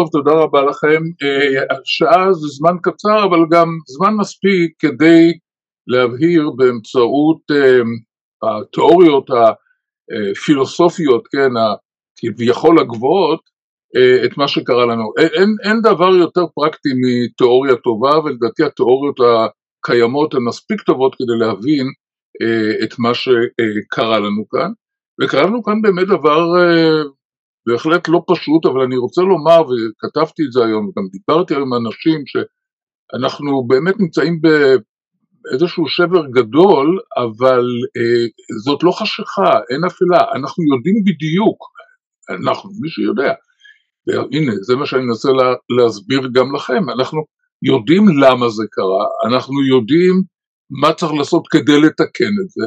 טוב, תודה רבה לכם. שעה זה זמן קצר, אבל גם זמן מספיק כדי להבהיר באמצעות התיאוריות הפילוסופיות, כן, כביכול הגבוהות, את מה שקרה לנו. אין, אין דבר יותר פרקטי מתיאוריה טובה, ולדעתי התיאוריות הקיימות הן מספיק טובות כדי להבין את מה שקרה לנו כאן. וקרה לנו כאן באמת דבר בהחלט לא פשוט, אבל אני רוצה לומר, וכתבתי את זה היום, גם דיברתי עם אנשים, שאנחנו באמת נמצאים באיזשהו שבר גדול, אבל אה, זאת לא חשיכה, אין אפלה, אנחנו יודעים בדיוק, אנחנו, מי שיודע, והנה, זה מה שאני מנסה לה, להסביר גם לכם, אנחנו יודעים למה זה קרה, אנחנו יודעים מה צריך לעשות כדי לתקן את זה,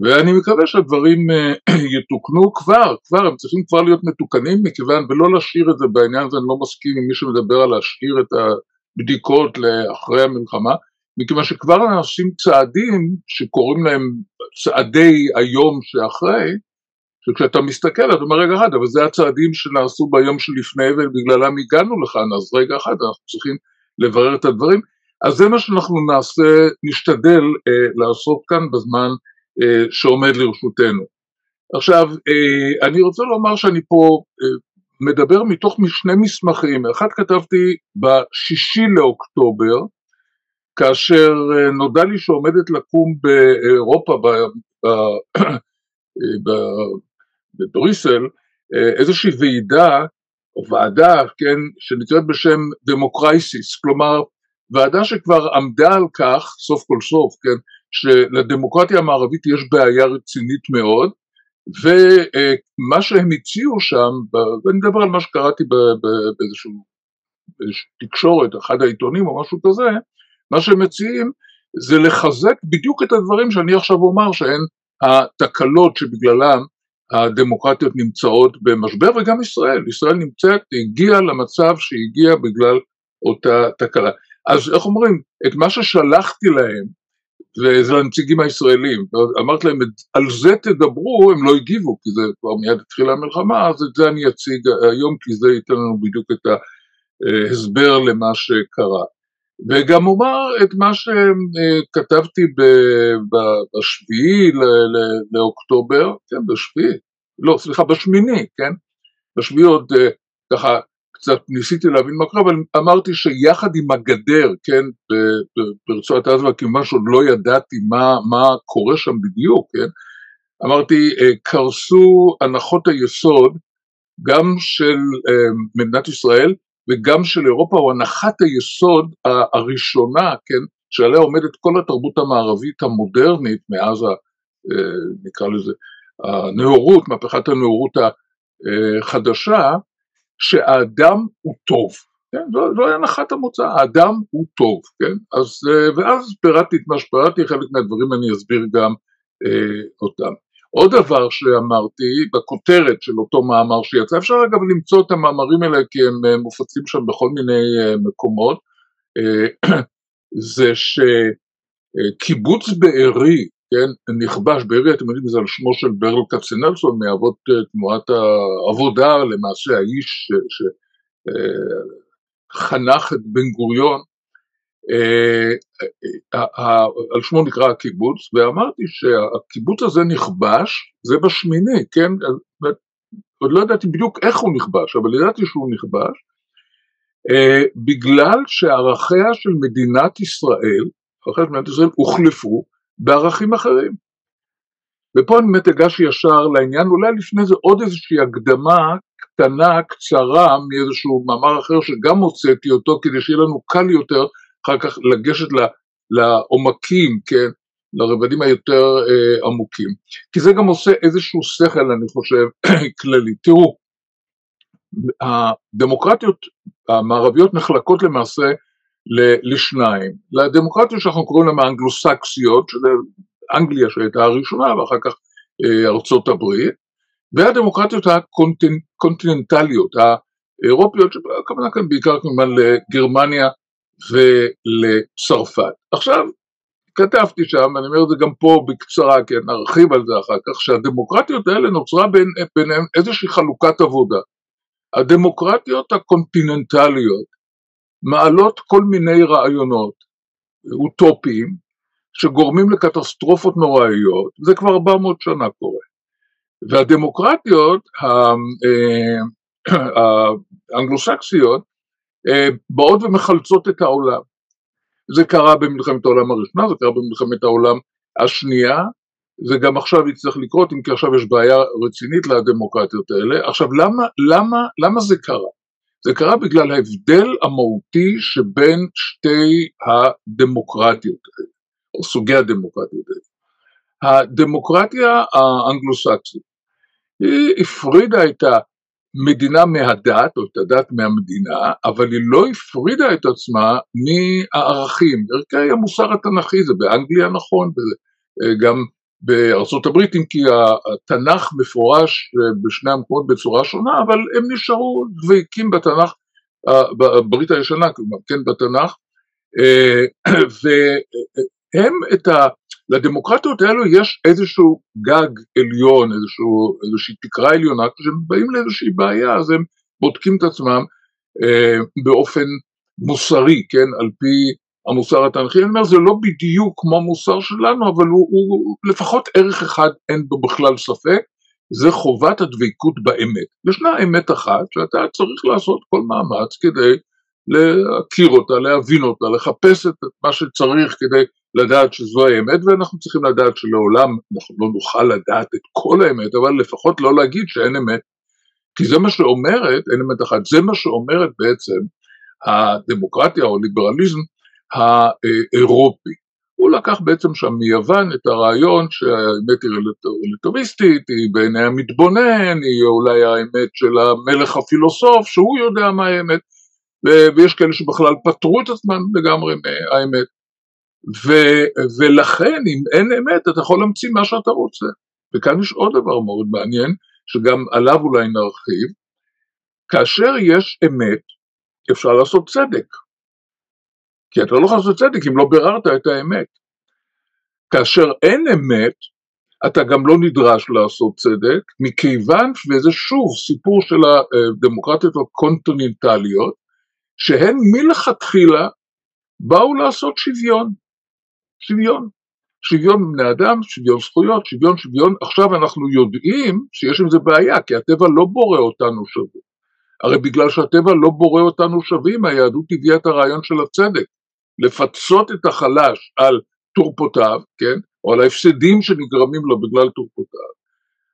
ואני מקווה שהדברים אה, יתוקנו כבר, כבר, הם צריכים כבר להיות מתוקנים מכיוון, ולא להשאיר את זה בעניין הזה, אני לא מסכים עם מי שמדבר על להשאיר את הבדיקות לאחרי המלחמה, מכיוון שכבר נעשים צעדים שקוראים להם צעדי היום שאחרי, שכשאתה מסתכל אתה אומר רגע אחד, אבל זה הצעדים שנעשו ביום שלפני ובגללם הגענו לכאן, אז רגע אחד אנחנו צריכים לברר את הדברים, אז זה מה שאנחנו נעשה, נשתדל אה, לעשות כאן בזמן שעומד לרשותנו. עכשיו, אה, אני רוצה לומר שאני פה אה, מדבר מתוך שני מסמכים, אחד כתבתי בשישי לאוקטובר, כאשר נודע לי שעומדת לקום באירופה, בבריסל, איזושהי ועידה או ועדה, כן, שנקראת בשם דמוקרייסיס, כלומר ועדה שכבר עמדה על כך, סוף כל סוף, כן, שלדמוקרטיה המערבית יש בעיה רצינית מאוד, ומה שהם הציעו שם, ואני מדבר על מה שקראתי באיזושהי תקשורת, אחד העיתונים או משהו כזה, מה שהם מציעים זה לחזק בדיוק את הדברים שאני עכשיו אומר שהן התקלות שבגללן הדמוקרטיות נמצאות במשבר וגם ישראל, ישראל נמצאת, הגיעה למצב שהגיעה בגלל אותה תקלה. אז איך אומרים, את מה ששלחתי להם וזה לנציגים הישראלים, אמרתי להם על זה תדברו, הם לא הגיבו כי זה כבר מיד התחילה המלחמה, אז את זה אני אציג היום כי זה ייתן לנו בדיוק את ההסבר למה שקרה. וגם אומר את מה שכתבתי בשביעי לאוקטובר, כן בשביעי, לא סליחה בשמיני, כן, בשביעי עוד ככה קצת ניסיתי להבין מה קרה, אבל אמרתי שיחד עם הגדר, כן, ברצועת עזה, כמובן שעוד לא ידעתי מה, מה קורה שם בדיוק, כן, אמרתי, אה, קרסו הנחות היסוד גם של אה, מדינת ישראל וגם של אירופה, או הנחת היסוד הראשונה, כן, שעליה עומדת כל התרבות המערבית המודרנית מאז, ה, אה, נקרא לזה, הנאורות, מהפכת הנאורות החדשה, שהאדם הוא טוב, כן? זו, זו הנחת המוצא, האדם הוא טוב, כן? אז, אה, ואז פירטתי את מה שפירטתי, חלק מהדברים אני אסביר גם אה, אותם. עוד דבר שאמרתי בכותרת של אותו מאמר שיצא, אפשר אגב למצוא את המאמרים האלה כי הם אה, מופצים שם בכל מיני אה, מקומות, זה שקיבוץ בארי, כן, נכבש, בארי אתם יודעים זה על שמו של ברל כצנלסון מאבות תנועת העבודה, למעשה האיש שחנך את בן גוריון, על שמו נקרא הקיבוץ, ואמרתי שהקיבוץ הזה נכבש, זה בשמיני, כן, עוד לא ידעתי בדיוק איך הוא נכבש, אבל ידעתי שהוא נכבש, בגלל שערכיה של מדינת ישראל, ערכיה של מדינת ישראל הוחלפו בערכים אחרים. ופה אני באמת אגש ישר לעניין, אולי לפני זה עוד איזושהי הקדמה קטנה, קצרה, מאיזשהו מאמר אחר שגם הוצאתי אותו, כדי שיהיה לנו קל יותר אחר כך לגשת לעומקים, כן, לרבדים היותר אה, עמוקים. כי זה גם עושה איזשהו שכל, אני חושב, כללי. תראו, הדמוקרטיות המערביות נחלקות למעשה לשניים. לדמוקרטיות שאנחנו קוראים להן האנגלוסקסיות, שזה אנגליה שהייתה הראשונה ואחר כך אה, ארצות הברית, והדמוקרטיות הקונטיננטליות, האירופיות, הכוונה כאן בעיקר כמובן לגרמניה ולצרפת. עכשיו, כתבתי שם, אני אומר את זה גם פה בקצרה, כי נרחיב על זה אחר כך, שהדמוקרטיות האלה נוצרה ביניהן איזושהי חלוקת עבודה. הדמוקרטיות הקונטיננטליות מעלות כל מיני רעיונות אוטופיים שגורמים לקטסטרופות נוראיות, זה כבר 400 שנה קורה. והדמוקרטיות אה, האנגלוסקסיות אה, באות ומחלצות את העולם. זה קרה במלחמת העולם הראשונה, זה קרה במלחמת העולם השנייה, זה גם עכשיו יצטרך לקרות, אם כי עכשיו יש בעיה רצינית לדמוקרטיות האלה. עכשיו למה, למה, למה זה קרה? זה קרה בגלל ההבדל המהותי שבין שתי הדמוקרטיות האלה, או סוגי הדמוקרטיות האלה. הדמוקרטיה האנגלוסקסית, היא הפרידה את המדינה מהדת, או את הדת מהמדינה, אבל היא לא הפרידה את עצמה מהערכים, ערכי המוסר התנ"כי, זה באנגליה נכון, וגם בארצות הברית, אם כי התנ"ך מפורש בשני המקומות בצורה שונה, אבל הם נשארו דבקים בתנ"ך, בברית הישנה, כלומר, כן, בתנ"ך, אה, והם את ה... לדמוקרטיות האלו יש איזשהו גג עליון, איזשהו, איזושהי תקרה עליונה, כשהם באים לאיזושהי בעיה אז הם בודקים את עצמם אה, באופן מוסרי, כן, על פי המוסר התנ"כי, אני אומר זה לא בדיוק כמו המוסר שלנו, אבל הוא, הוא לפחות ערך אחד אין בו בכלל ספק, זה חובת הדבקות באמת. ישנה אמת אחת שאתה צריך לעשות כל מאמץ כדי להכיר אותה, להבין אותה, לחפש את מה שצריך כדי לדעת שזו האמת, ואנחנו צריכים לדעת שלעולם אנחנו לא נוכל לדעת את כל האמת, אבל לפחות לא להגיד שאין אמת, כי זה מה שאומרת, אין אמת אחת, זה מה שאומרת בעצם הדמוקרטיה או ליברליזם האירופי. הוא לקח בעצם שם מיוון את הרעיון שהאמת היא רלטוריסטית, היא בעיני המתבונן, היא אולי האמת של המלך הפילוסוף, שהוא יודע מה האמת, ויש כאלה שבכלל פטרו את עצמם לגמרי מהאמת. ו, ולכן אם אין אמת אתה יכול להמציא מה שאתה רוצה. וכאן יש עוד דבר מאוד מעניין, שגם עליו אולי נרחיב, כאשר יש אמת אפשר לעשות צדק. כי אתה לא יכול לעשות צדק אם לא ביררת את האמת. כאשר אין אמת, אתה גם לא נדרש לעשות צדק, מכיוון, וזה שוב סיפור של הדמוקרטיות הקונטיננטליות, שהן מלכתחילה באו לעשות שוויון. שוויון. שוויון בני אדם, שוויון זכויות, שוויון שוויון, עכשיו אנחנו יודעים שיש עם זה בעיה, כי הטבע לא בורא אותנו שווים. הרי בגלל שהטבע לא בורא אותנו שווים, היהדות הביאה את הרעיון של הצדק. לפצות את החלש על תורפותיו, כן, או על ההפסדים שנגרמים לו בגלל תורפותיו,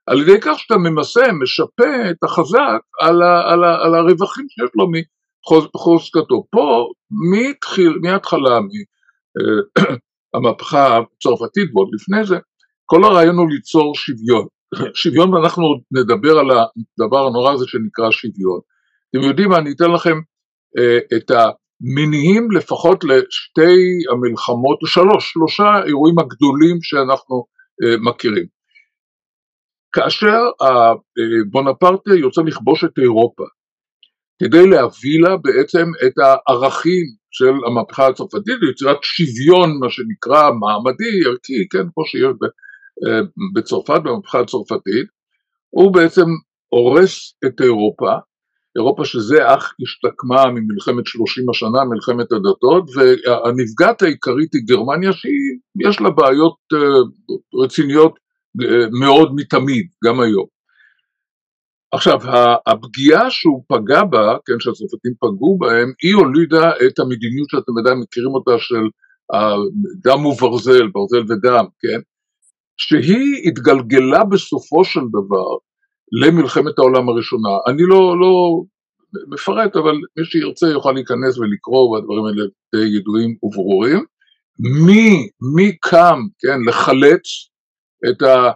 על ידי כך שאתה ממסה, משפה את החזק על, ה, על, ה, על הרווחים שיש לו מחוזקתו. פה, מתחיל, מההתחלה, מהמהפכה הצרפתית ועוד לפני זה, כל הרעיון הוא ליצור שוויון. שוויון, ואנחנו נדבר על הדבר הנורא הזה שנקרא שוויון. אתם יודעים מה, אני אתן לכם אה, את ה... מניעים לפחות לשתי המלחמות, שלוש, שלושה אירועים הגדולים שאנחנו אה, מכירים. כאשר בונפרטה יוצא לכבוש את אירופה, כדי להביא לה בעצם את הערכים של המהפכה הצרפתית, ליצירת שוויון מה שנקרא מעמדי, ערכי, כן, כמו שיש אה, בצרפת, במהפכה הצרפתית, הוא בעצם הורס את אירופה, אירופה שזה אך השתקמה ממלחמת שלושים השנה, מלחמת הדתות, והנפגעת העיקרית היא גרמניה שיש לה בעיות אה, רציניות אה, מאוד מתמיד, גם היום. עכשיו, הפגיעה שהוא פגע בה, כן, שהצרפתים פגעו בהם, היא הולידה את המדיניות שאתם ודאי מכירים אותה של דם וברזל, ברזל ודם, כן, שהיא התגלגלה בסופו של דבר למלחמת העולם הראשונה. אני לא, לא מפרט, אבל מי שירצה יוכל להיכנס ולקרוא, והדברים האלה די ידועים וברורים. מי, מי קם, כן, לחלץ את, ה,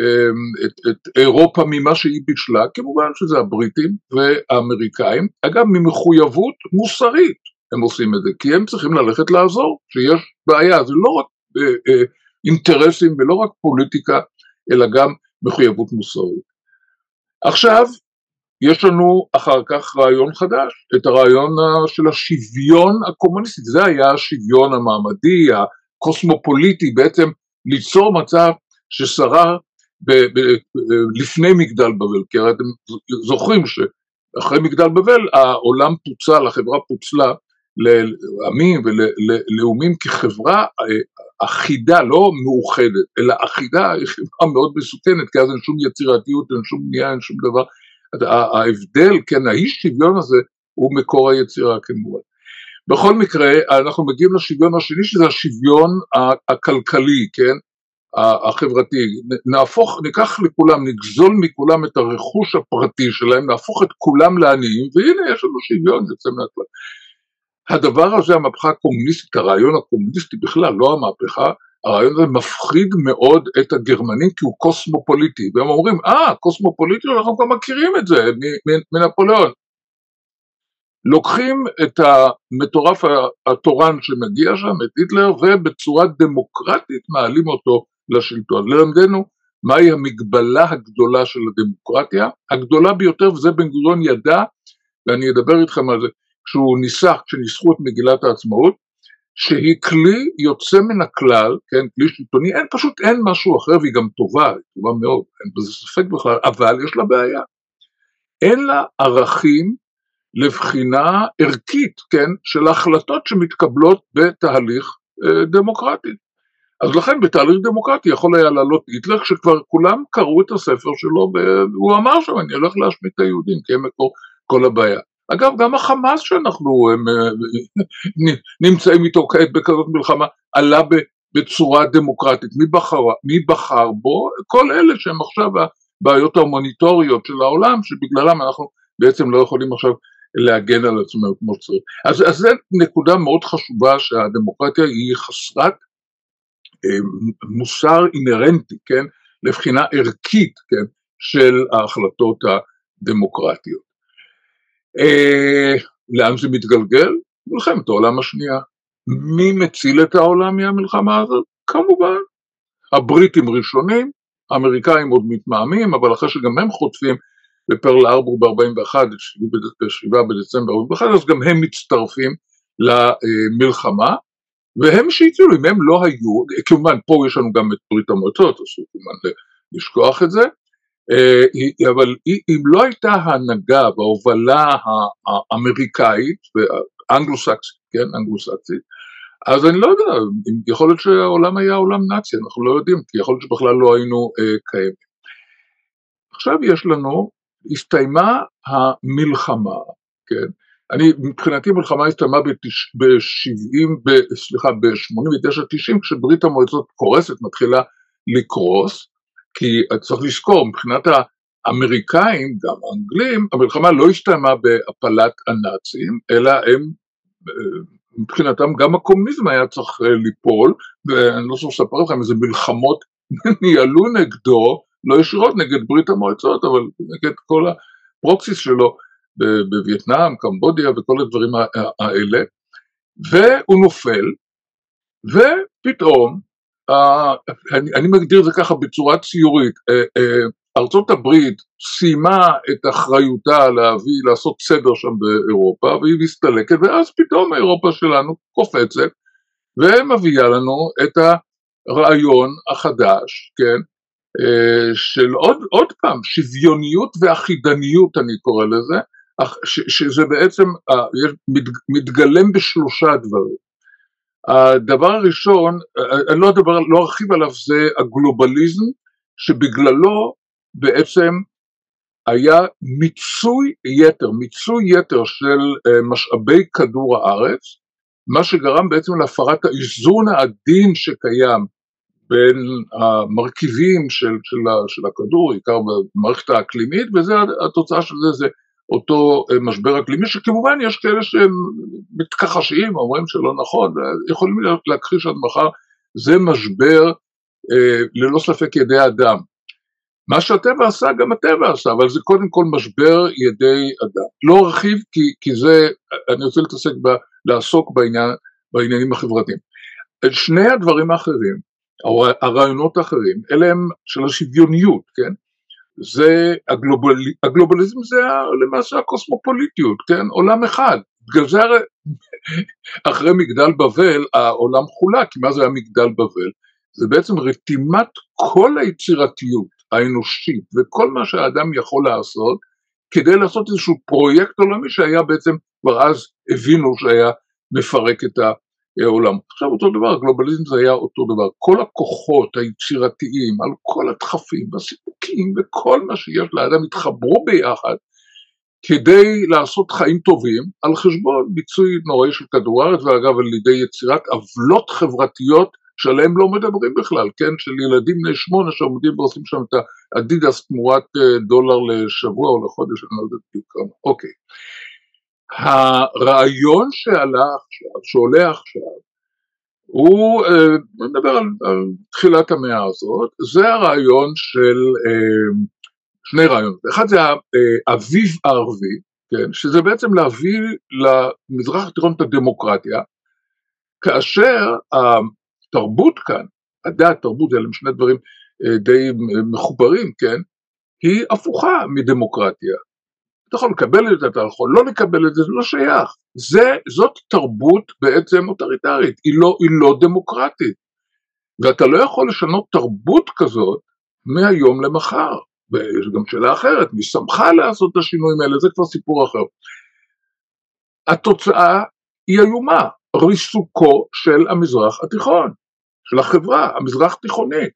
אמ, את, את אירופה ממה שהיא בישלה, כמובן שזה הבריטים והאמריקאים, אגב ממחויבות מוסרית הם עושים את זה, כי הם צריכים ללכת לעזור, שיש בעיה, זה לא רק אה, אה, אינטרסים ולא רק פוליטיקה, אלא גם מחויבות מוסרית. עכשיו, יש לנו אחר כך רעיון חדש, את הרעיון של השוויון הקומוניסטי, זה היה השוויון המעמדי, הקוסמופוליטי, בעצם ליצור מצב ששרר ב- ב- לפני מגדל בבל, כי הרי אתם זוכרים ש... אחרי מגדל בבל העולם פוצל, החברה פוצלה לעמים וללאומים כחברה אה, אחידה, לא מאוחדת, אלא אחידה היא חברה מאוד מסוכנת, כי אז אין שום יצירתיות, אין שום בנייה, אין שום דבר. ההבדל, כן, האי שוויון הזה הוא מקור היצירה כמובן. בכל מקרה, אנחנו מגיעים לשוויון השני, שזה השוויון הכלכלי, כן, החברתי. נהפוך, ניקח לכולם, נגזול מכולם את הרכוש הפרטי שלהם, נהפוך את כולם לעניים, והנה יש לנו שוויון יוצא מהכלל. הדבר הזה, המהפכה הקומוניסטית, הרעיון הקומוניסטי בכלל, לא המהפכה, הרעיון הזה מפחיד מאוד את הגרמנים כי הוא קוסמופוליטי, והם אומרים, אה, ah, קוסמופוליטי, אנחנו גם מכירים את זה מנפוליאון. לוקחים את המטורף התורן שמגיע שם, את היטלר, ובצורה דמוקרטית מעלים אותו לשלטון. ללמדנו מהי המגבלה הגדולה של הדמוקרטיה, הגדולה ביותר, וזה בן גוריון ידע, ואני אדבר איתכם על זה, כשהוא ניסח, כשניסחו את מגילת העצמאות, שהיא כלי יוצא מן הכלל, כן, כלי שלטוני, אין פשוט, אין משהו אחר, והיא גם טובה, היא טובה מאוד, אין בזה ספק בכלל, אבל יש לה בעיה. אין לה ערכים לבחינה ערכית, כן, של החלטות שמתקבלות בתהליך אה, דמוקרטי. אז לכן בתהליך דמוקרטי יכול היה לעלות היטלר כשכבר כולם קראו את הספר שלו והוא אמר שם אני הולך להשמיד את היהודים כי הם מקור כל הבעיה. אגב גם החמאס שאנחנו הם, אה, נמצאים איתו כעת בכזאת מלחמה עלה בצורה דמוקרטית, מי בחר, מי בחר בו? כל אלה שהם עכשיו הבעיות ההומניטוריות של העולם שבגללם אנחנו בעצם לא יכולים עכשיו להגן על עצמנו כמו שצריך. אז, אז זו נקודה מאוד חשובה שהדמוקרטיה היא חסרת אה, מוסר אינהרנטי, כן, לבחינה ערכית, כן, של ההחלטות הדמוקרטיות. אה, לאן זה מתגלגל? מלחמת העולם השנייה. מי מציל את העולם מהמלחמה הזאת? כמובן, הבריטים ראשונים, האמריקאים עוד מתמהמים, אבל אחרי שגם הם חוטפים בפרל ארבור ב-41, 7 בדצמבר 41, אז גם הם מצטרפים למלחמה, והם שהצילו, אם הם לא היו, כמובן פה יש לנו גם את ברית המועצות, אסור כמובן לשכוח את זה, אבל אם לא הייתה ההנהגה וההובלה האמריקאית, האנגלו-סקסית, כן, אנגלו-סקסית, אז אני לא יודע, יכול להיות שהעולם היה עולם נאצי, אנחנו לא יודעים, כי יכול להיות שבכלל לא היינו אה, קיימים. עכשיו יש לנו, הסתיימה המלחמה, כן, אני, מבחינתי מלחמה הסתיימה ב-70, סליחה, ב-89-90, כשברית המועצות קורסת, מתחילה לקרוס, כי צריך לזכור, מבחינת האמריקאים, גם האנגלים, המלחמה לא הסתיימה בהפלת הנאצים, אלא הם, מבחינתם גם הקומוניזם היה צריך ליפול, ואני לא צריך לספר לכם איזה מלחמות ניהלו נגדו, לא ישירות נגד ברית המועצות, אבל נגד כל הפרוקסיס שלו, בווייטנאם, קמבודיה וכל הדברים האלה, והוא נופל, ופתאום, אני, אני מגדיר את זה ככה בצורה ציורית, אה, אה, ארצות הברית סיימה את אחריותה להביא, לעשות סדר שם באירופה, והיא מסתלקת, ואז פתאום אירופה שלנו קופצת, ומביאה לנו את הרעיון החדש, כן, אה, של עוד, עוד פעם, שוויוניות ואחידניות אני קורא לזה, שזה בעצם מתגלם בשלושה דברים. הדבר הראשון, אני לא, אדבר, לא ארחיב עליו, זה הגלובליזם, שבגללו בעצם היה מיצוי יתר, מיצוי יתר של אה, משאבי כדור הארץ, מה שגרם בעצם להפרת האיזון העדין שקיים בין המרכיבים של, של, של הכדור, בעיקר במערכת האקלימית, וזה התוצאה של זה, זה אותו אה, משבר אקלימי, שכמובן יש כאלה שהם מתכחשים, אומרים שלא נכון, יכולים להכחיש עד מחר, זה משבר אה, ללא ספק ידי אדם. מה שהטבע עשה, גם הטבע עשה, אבל זה קודם כל משבר ידי אדם. לא ארחיב כי, כי זה, אני רוצה להתעסק, ב, לעסוק בעניין, בעניינים החברתיים. שני הדברים האחרים, הרעיונות האחרים, אלה הם של השוויוניות, כן? זה הגלובל, הגלובליזם זה למעשה הקוסמופוליטיות, כן, עולם אחד, בגלל זה הרי אחרי מגדל בבל העולם חולק, כי מה זה היה מגדל בבל? זה בעצם רתימת כל היצירתיות האנושית וכל מה שהאדם יכול לעשות כדי לעשות איזשהו פרויקט עולמי שהיה בעצם, כבר אז הבינו שהיה מפרק את העולם. עכשיו אותו דבר, גלובליזם זה היה אותו דבר, כל הכוחות היצירתיים על כל הדחפים והסיפוקים וכל מה שיש לאדם התחברו ביחד כדי לעשות חיים טובים על חשבון ביצוי נוראי של כדור הארץ ואגב על ידי יצירת עוולות חברתיות שעליהם לא מדברים בכלל, כן, של ילדים בני שמונה שעומדים ועושים שם את האדידס תמורת אה, דולר לשבוע או לחודש, אני לא יודע בדיוק כמה, אוקיי. הרעיון שעלה עכשיו, שעולה עכשיו, הוא, אה, נדבר על, על תחילת המאה הזאת, זה הרעיון של אה, שני רעיונות, אחד זה האביב הערבי, כן, שזה בעצם להביא למזרח התיכון את הדמוקרטיה, כאשר התרבות כאן, הדת, תרבות, אלה שני דברים אה, די מחוברים, כן, היא הפוכה מדמוקרטיה. אתה יכול לקבל את זה, אתה יכול לא לקבל את זה, זה לא שייך. זה, זאת תרבות בעצם אוטוריטרית, היא לא, היא לא דמוקרטית. ואתה לא יכול לשנות תרבות כזאת מהיום למחר. ויש גם שאלה אחרת, מי שמך לעשות את השינויים האלה, זה כבר סיפור אחר. התוצאה היא איומה, ריסוקו של המזרח התיכון, של החברה המזרח תיכונית.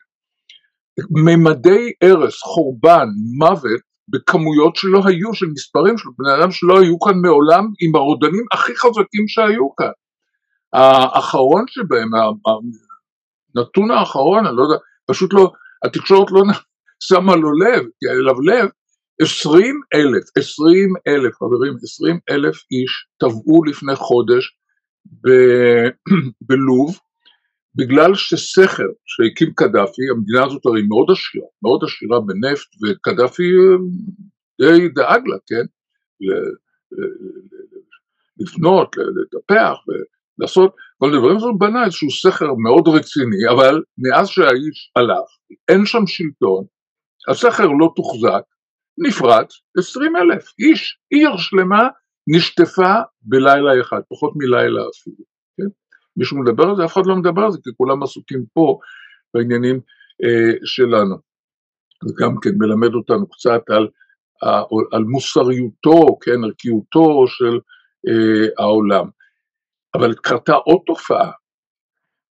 ממדי הרס, חורבן, מוות, בכמויות שלא היו, של מספרים של בני אדם שלא היו כאן מעולם, עם הרודנים הכי חזקים שהיו כאן. האחרון שבהם, הנתון האחרון, אני לא יודע, פשוט לא, התקשורת לא שמה לו לב, אליו לב, עשרים אלף, עשרים אלף, חברים, עשרים אלף איש טבעו לפני חודש ב- בלוב, בגלל שסכר שהקים קדאפי, המדינה הזאת הרי מאוד עשירה, מאוד עשירה בנפט, וקדאפי אה, די דאג לה, כן? לפנות, לטפח ולעשות כל הדברים, אז הוא בנה איזשהו סכר מאוד רציני, אבל מאז שהאיש הלך, אין שם שלטון, הסכר לא תוחזק, נפרץ, עשרים אלף איש, עיר שלמה נשטפה בלילה אחד, פחות מלילה אפילו. מישהו מדבר על זה? אף אחד לא מדבר על זה, כי כולם עסוקים פה בעניינים אה, שלנו. זה גם כן מלמד אותנו קצת על, על מוסריותו, כן, ערכיותו של אה, העולם. אבל קרתה עוד תופעה,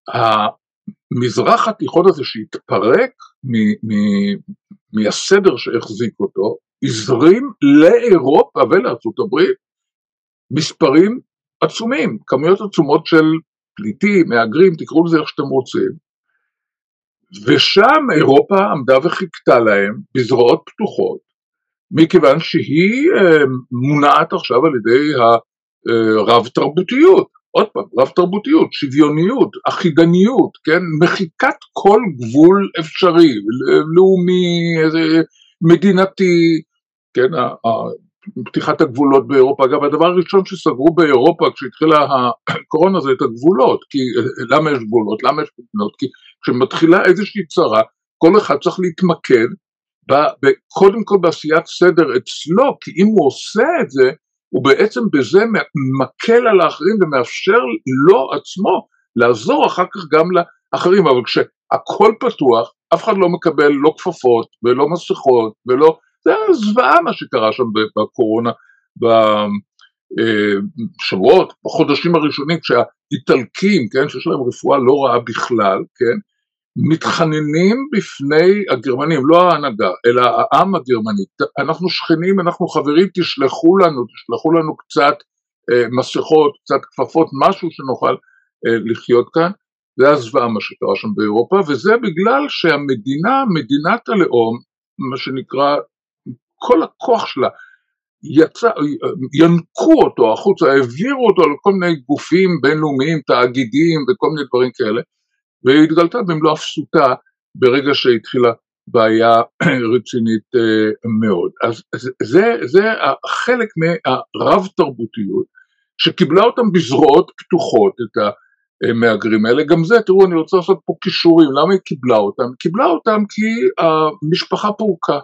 המזרח התיכון הזה שהתפרק מהסדר שהחזיק אותו, הזרים לאירופה ולארצות הברית מספרים עצומים, כמויות עצומות של פליטים, מהגרים, תקראו לזה איך שאתם רוצים, ושם אירופה עמדה וחיכתה להם בזרועות פתוחות, מכיוון שהיא אה, מונעת עכשיו על ידי הרב תרבותיות, עוד פעם, רב תרבותיות, שוויוניות, אחידניות, כן, מחיקת כל גבול אפשרי, לאומי, מדינתי, כן, פתיחת הגבולות באירופה. אגב, הדבר הראשון שסגרו באירופה כשהתחילה הקורונה זה את הגבולות, כי למה יש גבולות? למה יש מדינות? כי כשמתחילה איזושהי צרה, כל אחד צריך להתמקד ב, ב, קודם כל בעשיית סדר אצלו, כי אם הוא עושה את זה, הוא בעצם בזה מקל על האחרים ומאפשר לו עצמו לעזור אחר כך גם לאחרים, אבל כשהכל פתוח, אף אחד לא מקבל לא כפפות ולא מסכות ולא זה היה זוועה מה שקרה שם בקורונה בשבועות, אה, בחודשים הראשונים כשהאיטלקים, כן, שיש להם רפואה לא רעה בכלל, כן, מתחננים בפני הגרמנים, לא ההנהגה, אלא העם הגרמני, אנחנו שכנים, אנחנו חברים, תשלחו לנו, תשלחו לנו קצת אה, מסכות, קצת כפפות, משהו שנוכל אה, לחיות כאן, זה הזוועה מה שקרה שם באירופה, וזה בגלל שהמדינה, מדינת הלאום, מה שנקרא כל הכוח שלה, יצא, ינקו אותו החוצה, העבירו אותו לכל מיני גופים בינלאומיים, תאגידים וכל מיני דברים כאלה, והיא התגלתה במלוא אפסותה ברגע שהתחילה בעיה רצינית אה, מאוד. אז זה, זה חלק מהרב תרבותיות שקיבלה אותם בזרועות פתוחות, את המהגרים האלה. גם זה, תראו, אני רוצה לעשות פה קישורים, למה היא קיבלה אותם? קיבלה אותם כי המשפחה פורקה.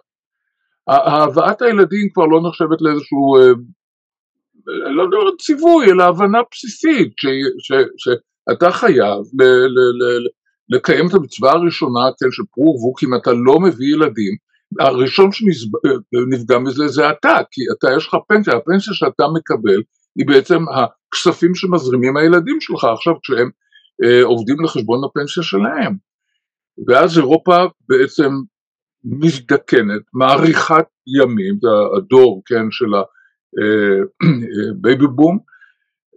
הבאת הילדים כבר לא נחשבת לאיזשהו, אה, לא יודע, ציווי, אלא הבנה בסיסית, ש, ש, שאתה חייב ל, ל, ל, לקיים את המצווה הראשונה כן, של פרו ורבו, כי אם אתה לא מביא ילדים, הראשון שנפגע מזה זה אתה, כי אתה יש לך פנסיה, הפנסיה שאתה מקבל היא בעצם הכספים שמזרימים הילדים שלך עכשיו כשהם אה, עובדים לחשבון הפנסיה שלהם. ואז אירופה בעצם מזדקנת, מאריכת ימים, זה הדור, כן, של ה baby boom,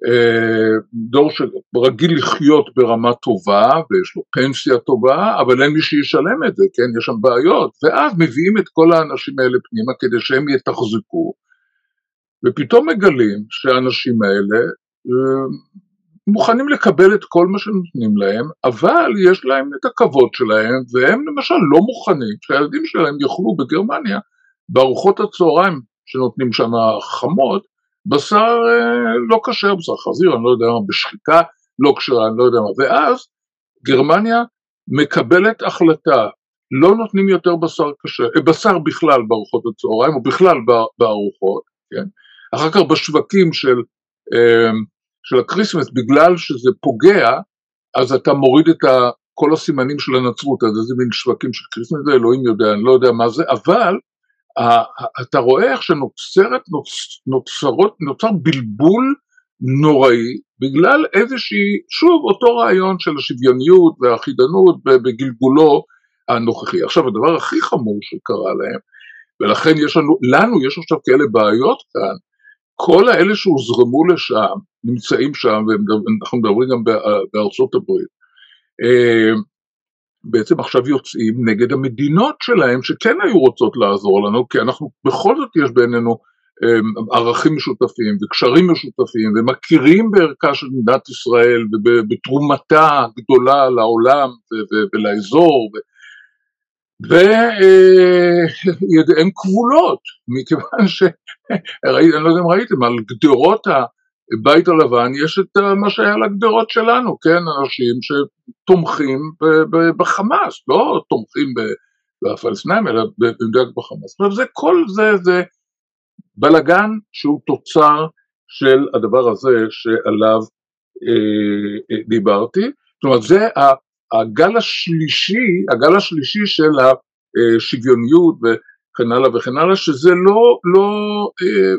אה, דור שרגיל לחיות ברמה טובה ויש לו פנסיה טובה, אבל אין מי שישלם את זה, כן, יש שם בעיות, ואז מביאים את כל האנשים האלה פנימה כדי שהם יתחזקו, ופתאום מגלים שהאנשים האלה אה, מוכנים לקבל את כל מה שנותנים להם, אבל יש להם את הכבוד שלהם, והם למשל לא מוכנים שהילדים שלהם יאכלו בגרמניה בארוחות הצהריים שנותנים שם חמות, בשר אה, לא כשר, בשר חזיר, אני לא יודע מה, בשחיקה לא כשרה, אני לא יודע מה, ואז גרמניה מקבלת החלטה, לא נותנים יותר בשר כשר, אה, בשר בכלל בארוחות הצהריים, או בכלל בארוחות, כן? אחר כך בשווקים של, אה, של ה Christmas, בגלל שזה פוגע, אז אתה מוריד את כל הסימנים של הנצרות, אז איזה מין שווקים של Christmas, אלוהים יודע, אני לא יודע מה זה, אבל אתה רואה איך שנוצרת, נוצרות, נוצר בלבול נוראי בגלל איזושהי, שוב אותו רעיון של השוויוניות והאחידנות בגלגולו הנוכחי. עכשיו הדבר הכי חמור שקרה להם, ולכן יש לנו, לנו יש עכשיו כאלה בעיות כאן, כל האלה שהוזרמו לשם נמצאים שם, ואנחנו מדברים גם בארצות הברית, אה, בעצם עכשיו יוצאים נגד המדינות שלהם שכן היו רוצות לעזור לנו, כי אנחנו, בכל זאת יש בינינו אמ, ערכים משותפים וקשרים משותפים ומכירים בערכה של מדינת ישראל ובתרומתה הגדולה לעולם ולאזור וידיהם כבולות מכיוון ש... אני לא יודע אם ראיתם, על גדרות בבית הלבן יש את מה שהיה לגדרות שלנו, כן, אנשים שתומכים בחמאס, לא תומכים בפלסטינאים אלא במדויק בחמאס. זאת אומרת, זה כל זה, זה בלגן שהוא תוצר של הדבר הזה שעליו אה, אה, דיברתי, זאת אומרת זה הגל השלישי, הגל השלישי של השוויוניות וכן הלאה וכן הלאה, שזה לא, לא, אה,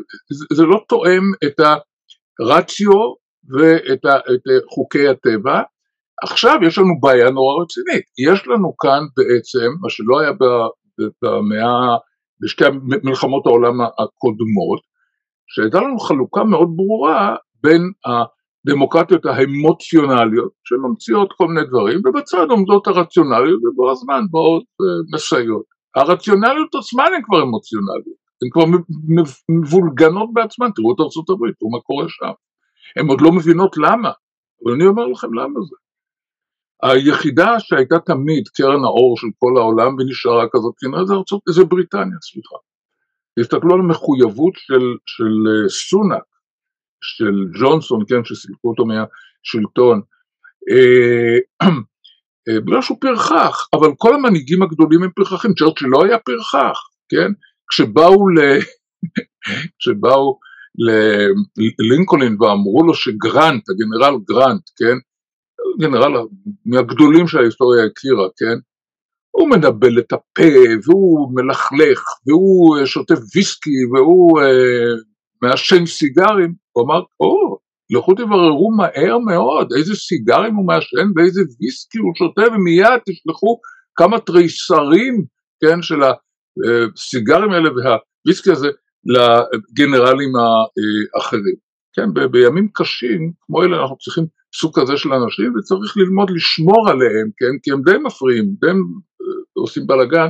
זה לא תואם את ה... רציו ואת ה, את חוקי הטבע. עכשיו יש לנו בעיה נורא רצינית, יש לנו כאן בעצם, מה שלא היה במאה, בשתי מלחמות העולם הקודמות, שהייתה לנו חלוקה מאוד ברורה בין הדמוקרטיות האמוציונליות שממציאות כל מיני דברים, ובצד עומדות הרציונליות ובו הזמן באות אה, מסייעות. הרציונליות עצמן הן כבר אמוציונליות. הן כבר מבולגנות בעצמן, תראו את ארצות הברית, תראו מה קורה שם. הן עוד לא מבינות למה, אבל אני אומר לכם למה זה. היחידה שהייתה תמיד קרן האור של כל העולם ונשארה כזאת כנראה זה ארצות, זה בריטניה, סליחה. תסתכלו על המחויבות של, של אה, סונאק, של ג'ונסון, כן, שסילקו אותו מהשלטון, אה, אה, בגלל שהוא פרחח, אבל כל המנהיגים הגדולים הם פרחחים, צ'רצ'יל לא היה פרחח, כן? כשבאו, ל... כשבאו ללינקולין ואמרו לו שגרנט, הגנרל גרנט, כן, גנרל מהגדולים שההיסטוריה הכירה, כן, הוא מנבל את הפה והוא מלכלך והוא שותה ויסקי והוא אה, מעשן סיגרים, הוא אמר, או, לכו תבררו מהר מאוד איזה סיגרים הוא מעשן ואיזה ויסקי הוא שותה ומיד תשלחו כמה תריסרים, כן, של הסיגרים האלה והוויסקי הזה לגנרלים האחרים. כן, ב- בימים קשים כמו אלה אנחנו צריכים סוג כזה של אנשים וצריך ללמוד לשמור עליהם, כן, כי הם די מפריעים, די אה, עושים בלאגן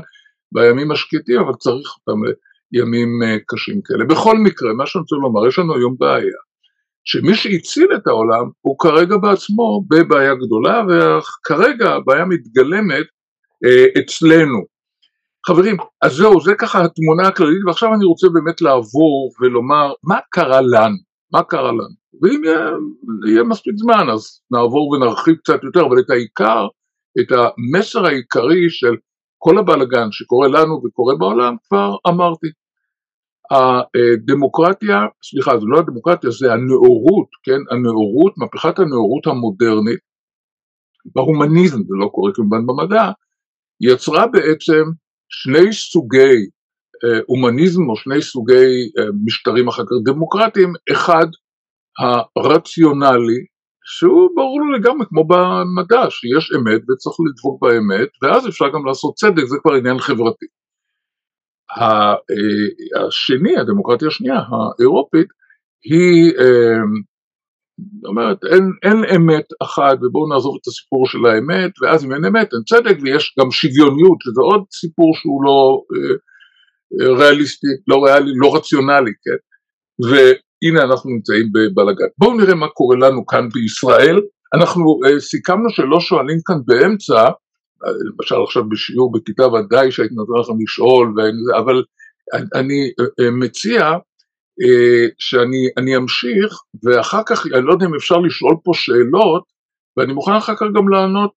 בימים השקטים, אבל צריך אותם לימים אה, קשים כאלה. בכל מקרה, מה שאני רוצה לומר, יש לנו היום בעיה, שמי שהציל את העולם הוא כרגע בעצמו בבעיה גדולה, וכרגע הבעיה מתגלמת אה, אצלנו. חברים, אז זהו, זה ככה התמונה הכללית, ועכשיו אני רוצה באמת לעבור ולומר מה קרה לנו, מה קרה לנו. ואם יהיה, יהיה מספיק זמן אז נעבור ונרחיב קצת יותר, אבל את העיקר, את המסר העיקרי של כל הבלגן שקורה לנו וקורה בעולם, כבר אמרתי. הדמוקרטיה, סליחה, זה לא הדמוקרטיה, זה הנאורות, כן, הנאורות, מהפכת הנאורות המודרנית, בהומניזם, זה לא קורה כמובן במדע, יצרה בעצם שני סוגי אה, הומניזם או שני סוגי אה, משטרים אחר כך דמוקרטיים, אחד הרציונלי, שהוא ברור לגמרי כמו במדע, שיש אמת וצריך לדבוק באמת, ואז אפשר גם לעשות צדק, זה כבר עניין חברתי. אה, השני, הדמוקרטיה השנייה, האירופית, היא זאת אומרת, אין, אין אמת אחת, ובואו נעזוב את הסיפור של האמת, ואז אם אין אמת אין צדק, ויש גם שוויוניות, שזה עוד סיפור שהוא לא אה, אה, ריאליסטי, לא ריאלי, לא רציונלי, כן? והנה אנחנו נמצאים בבלגן. בואו נראה מה קורה לנו כאן בישראל. אנחנו אה, סיכמנו שלא שואלים כאן באמצע, אה, למשל עכשיו בשיעור בכיתה ודאי שהייתי נותן לכם לשאול, אבל אני אה, מציע אה, שאני אמשיך ואחר כך, אני לא יודע אם אפשר לשאול פה שאלות ואני מוכן אחר כך גם לענות,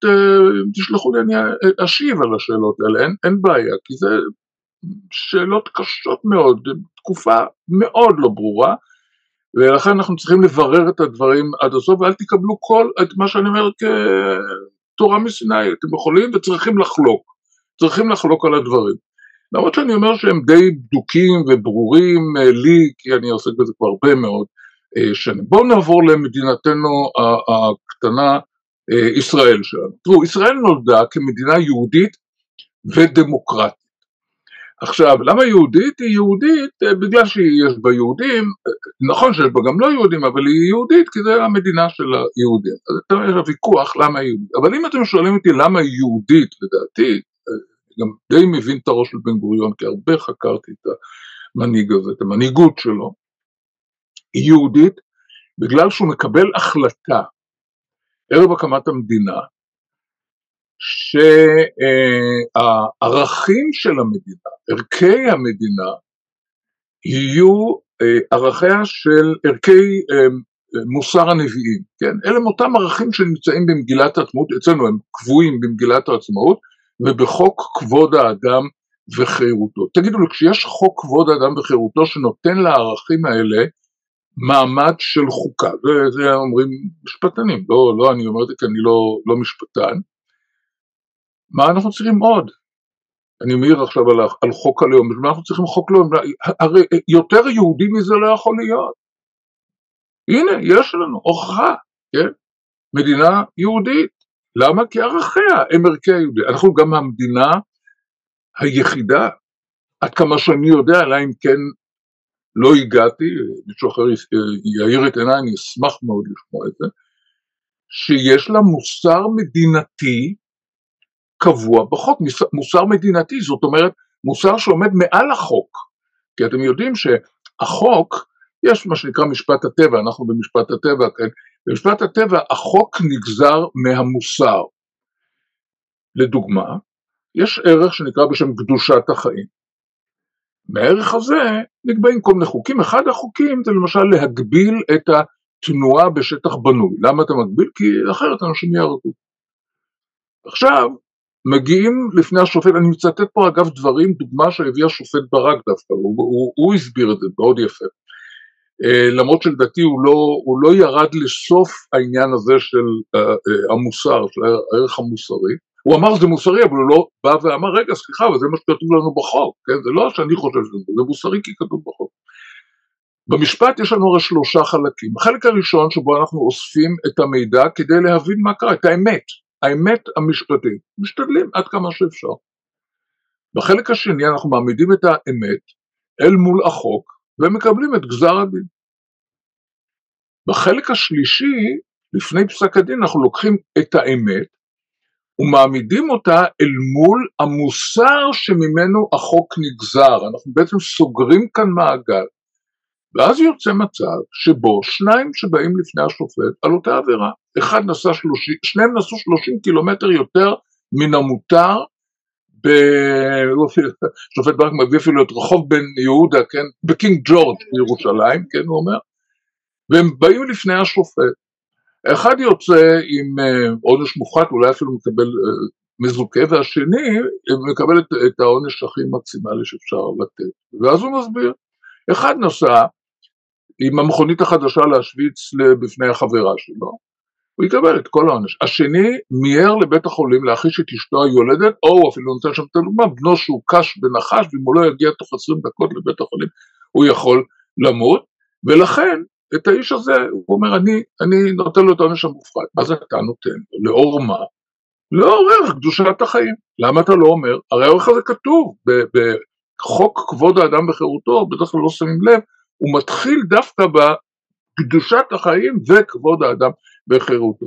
אם תשלחו לי אני אשיב על השאלות האלה, אין, אין בעיה, כי זה שאלות קשות מאוד, תקופה מאוד לא ברורה ולכן אנחנו צריכים לברר את הדברים עד הסוף ואל תקבלו כל, את מה שאני אומר כתורה מסיני, אתם יכולים וצריכים לחלוק, צריכים לחלוק על הדברים. למרות שאני אומר שהם די בדוקים וברורים אה, לי, כי אני עוסק בזה כבר הרבה מאוד אה, שנים. בואו נעבור למדינתנו הקטנה, אה, ישראל שלנו. תראו, ישראל נולדה כמדינה יהודית ודמוקרטית. עכשיו, למה יהודית? היא יהודית בגלל שיש בה יהודים, נכון שיש בה גם לא יהודים, אבל היא יהודית כי זה המדינה של היהודים. אז יש ויכוח למה היא יהודית. אבל אם אתם שואלים אותי למה היא יהודית, לדעתי, גם די מבין את הראש של בן גוריון, כי הרבה חקרתי את המנהיג הזה, את המנהיגות שלו, היא יהודית בגלל שהוא מקבל החלטה ערב הקמת המדינה, שהערכים של המדינה, ערכי המדינה, יהיו אה, ערכיה של ערכי אה, מוסר הנביאים, כן? אלה הם אותם ערכים שנמצאים במגילת העצמאות, אצלנו הם קבועים במגילת העצמאות, ובחוק כבוד האדם וחירותו. תגידו לי, כשיש חוק כבוד האדם וחירותו שנותן לערכים האלה מעמד של חוקה, זה, זה אומרים משפטנים, לא, לא אני אומר את זה כי אני לא, לא משפטן, מה אנחנו צריכים עוד? אני מעיר עכשיו על, על חוק הלאום, מה אנחנו צריכים חוק לאום? הרי יותר יהודי מזה לא יכול להיות. הנה, יש לנו הוכחה, כן? מדינה יהודית. למה? כי ערכיה הם ערכי היהודי. אנחנו גם המדינה היחידה, עד כמה שאני יודע, אלא אם כן לא הגעתי, מישהו אחר יאיר את עיניי, אני אשמח מאוד לשמוע את זה, שיש לה מוסר מדינתי קבוע בחוק, מוסר מדינתי, זאת אומרת מוסר שעומד מעל החוק, כי אתם יודעים שהחוק, יש מה שנקרא משפט הטבע, אנחנו במשפט הטבע, כן, במשפט הטבע החוק נגזר מהמוסר. לדוגמה, יש ערך שנקרא בשם קדושת החיים. מהערך הזה נקבעים כל מיני חוקים, אחד החוקים זה למשל להגביל את התנועה בשטח בנוי. למה אתה מגביל? כי אחרת אנשים יהרגו. עכשיו, מגיעים לפני השופט, אני מצטט פה אגב דברים, דוגמה שהביא השופט ברק דווקא, הוא, הוא, הוא הסביר את זה מאוד יפה. אה, למרות שלדעתי הוא לא, הוא לא ירד לסוף העניין הזה של אה, אה, המוסר, של הערך המוסרי, הוא אמר שזה מוסרי אבל הוא לא בא ואמר רגע סליחה אבל זה מה שכתוב לנו בחוק, כן? זה לא שאני חושב שזה זה מוסרי כי כתוב בחוק. במשפט יש לנו הרי שלושה חלקים, החלק הראשון שבו אנחנו אוספים את המידע כדי להבין מה קרה, את האמת, האמת המשפטית, משתדלים עד כמה שאפשר. בחלק השני אנחנו מעמידים את האמת אל מול החוק ומקבלים את גזר הדין. בחלק השלישי, לפני פסק הדין, אנחנו לוקחים את האמת ומעמידים אותה אל מול המוסר שממנו החוק נגזר. אנחנו בעצם סוגרים כאן מעגל. ואז יוצא מצב שבו שניים שבאים לפני השופט על אותה עבירה, אחד נסע שלושים, שניהם נסעו שלושים קילומטר יותר מן המותר שופט ברק מביא אפילו את רחוב בן יהודה, כן, בקינג ג'ורג' בירושלים, כן, הוא אומר, והם באים לפני השופט. אחד יוצא עם uh, עונש מופחת, אולי אפילו מקבל uh, מזוכה, והשני מקבל את, את העונש הכי מקסימלי שאפשר לתת. ואז הוא מסביר. אחד נסע עם המכונית החדשה להשוויץ בפני החברה שלו, הוא יקבל את כל העונש. השני מיהר לבית החולים להחיש את אשתו היולדת, או אפילו נותן שם את הדוגמה, בנו שהוא קש ונחש, ואם הוא לא יגיע תוך עשרים דקות לבית החולים הוא יכול למות, ולכן את האיש הזה, הוא אומר, אני, אני נותן לו את העונש המופחד. אז אתה נותן? לאור מה? לאור ערך קדושת החיים. למה אתה לא אומר? הרי הערך הזה כתוב בחוק כבוד האדם וחירותו, בדרך כלל לא שמים לב, הוא מתחיל דווקא בקדושת החיים וכבוד האדם וחירותו.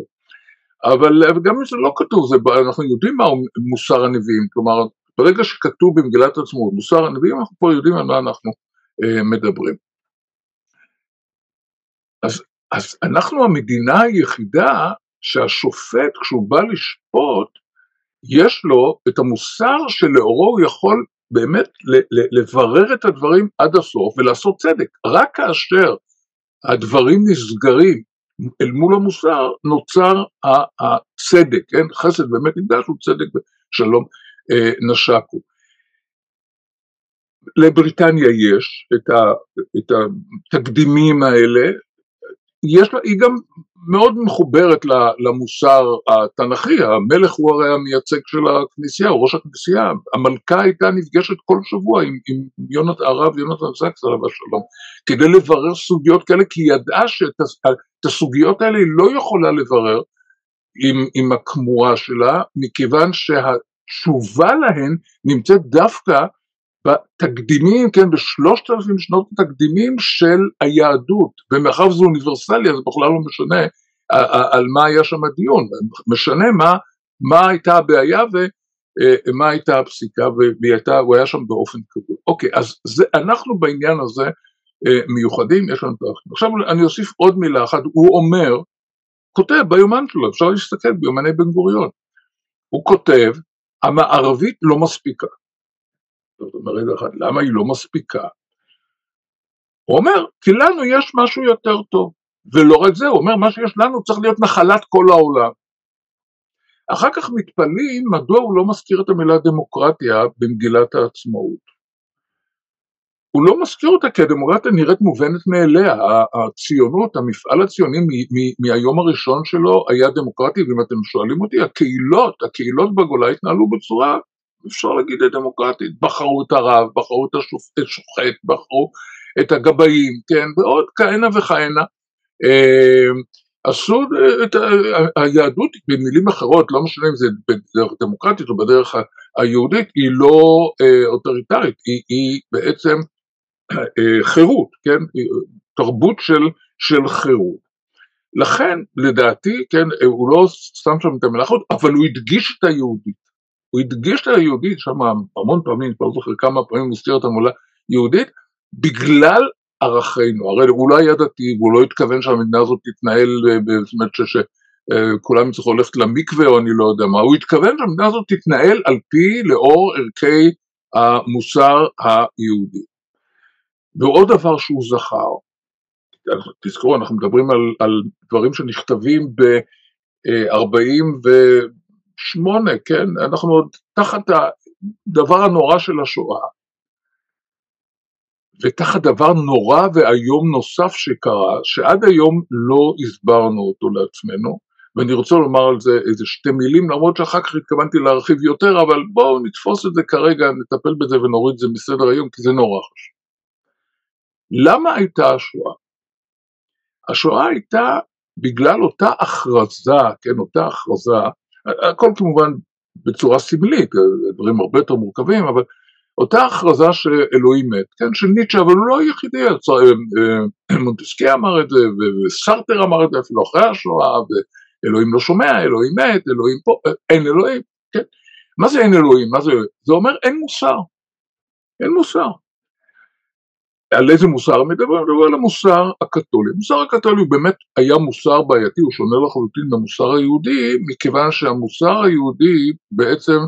אבל גם אם זה לא כתוב, זה, אנחנו יודעים מהו מוסר הנביאים, כלומר, ברגע שכתוב במגילת העצמאות מוסר הנביאים, אנחנו פה יודעים על מה אנחנו אה, מדברים. אז, אז אנחנו המדינה היחידה שהשופט כשהוא בא לשפוט יש לו את המוסר שלאורו הוא יכול באמת לברר את הדברים עד הסוף ולעשות צדק. רק כאשר הדברים נסגרים אל מול המוסר נוצר הצדק, כן? חסד באמת נקדש הוא צדק ושלום אה, נשקו. לבריטניה יש את, ה, את התקדימים האלה, יש לה, היא גם מאוד מחוברת למוסר התנ"כי, המלך הוא הרי המייצג של הכנסייה, הוא ראש הכנסייה, המלכה הייתה נפגשת כל שבוע עם, עם יונת, הרב יונתן זקס עליו השלום, כדי לברר סוגיות כאלה, כי היא ידעה שאת הסוגיות האלה היא לא יכולה לברר עם, עם הכמורה שלה, מכיוון שהתשובה להן נמצאת דווקא בתקדימים, כן, בשלושת אלפים שנות התקדימים של היהדות, ומאחר וזה אוניברסלי אז בכלל לא משנה על מה היה שם הדיון, משנה מה, מה הייתה הבעיה ומה הייתה הפסיקה, והוא היה שם באופן קבוע. אוקיי, אז זה, אנחנו בעניין הזה מיוחדים, יש לנו את האחים. עכשיו אני אוסיף עוד מילה אחת, הוא אומר, כותב ביומן שלו, אפשר להסתכל ביומני בן גוריון, הוא כותב, המערבית לא מספיקה. זאת אומרת, למה היא לא מספיקה? הוא אומר, כי לנו יש משהו יותר טוב, ולא רק זה, הוא אומר, מה שיש לנו צריך להיות נחלת כל העולם. אחר כך מתפלאים מדוע הוא לא מזכיר את המילה דמוקרטיה במגילת העצמאות. הוא לא מזכיר אותה כי הדמוקרטיה נראית מובנת מאליה, הציונות, המפעל הציוני מהיום הראשון שלו היה דמוקרטי, ואם אתם שואלים אותי, הקהילות, הקהילות בגולה התנהלו בצורה אפשר להגיד דמוקרטית, בחרו את הרב, בחרו את השוחט, בחרו את הגבאים, כן, ועוד כהנה וכהנה. אמ, עשו את היהדות במילים אחרות, לא משנה אם זה בדרך דמוקרטית או בדרך היהודית, היא לא אה, אוטוריטרית, היא, היא בעצם חירות, כן, תרבות של, של חירות. לכן, לדעתי, כן, הוא לא שם שם את המילה אבל הוא הדגיש את היהודית. הוא הדגיש את היהודית שם המון פעמים, כבר לא זוכר כמה פעמים הוא הזכיר את המילה יהודית, בגלל ערכינו, הרי הוא לא היה דתי והוא לא התכוון שהמדינה הזאת תתנהל, זאת אומרת שכולם יצטרכו ללכת למקווה או אני לא יודע מה, הוא התכוון שהמדינה הזאת תתנהל על פי לאור ערכי המוסר היהודי. ועוד דבר שהוא זכר, תזכרו אנחנו מדברים על, על דברים שנכתבים ב-40 ו... שמונה, כן? אנחנו עוד תחת הדבר הנורא של השואה, ותחת דבר נורא ואיום נוסף שקרה, שעד היום לא הסברנו אותו לעצמנו, ואני רוצה לומר על זה איזה שתי מילים, למרות שאחר כך התכוונתי להרחיב יותר, אבל בואו נתפוס את זה כרגע, נטפל בזה ונוריד את זה מסדר היום, כי זה נורא חשוב. למה הייתה השואה? השואה הייתה בגלל אותה הכרזה, כן, אותה הכרזה הכל כמובן בצורה סמלית, דברים הרבה יותר מורכבים, אבל אותה הכרזה שאלוהים מת, כן, של ניטשה, אבל הוא לא היחידי, אה, אה, מונטסקי אמר את זה, וסרטר אמר את זה אפילו אחרי השואה, ואלוהים לא שומע, אלוהים מת, אלוהים פה, אה, אין אלוהים, כן. מה זה אין אלוהים? מה זה? זה אומר אין מוסר. אין מוסר. על איזה מוסר מדבר? מדבר על המוסר הקתולי. המוסר הקתולי הוא באמת היה מוסר בעייתי, הוא שונה לחלוטין מהמוסר היהודי, מכיוון שהמוסר היהודי בעצם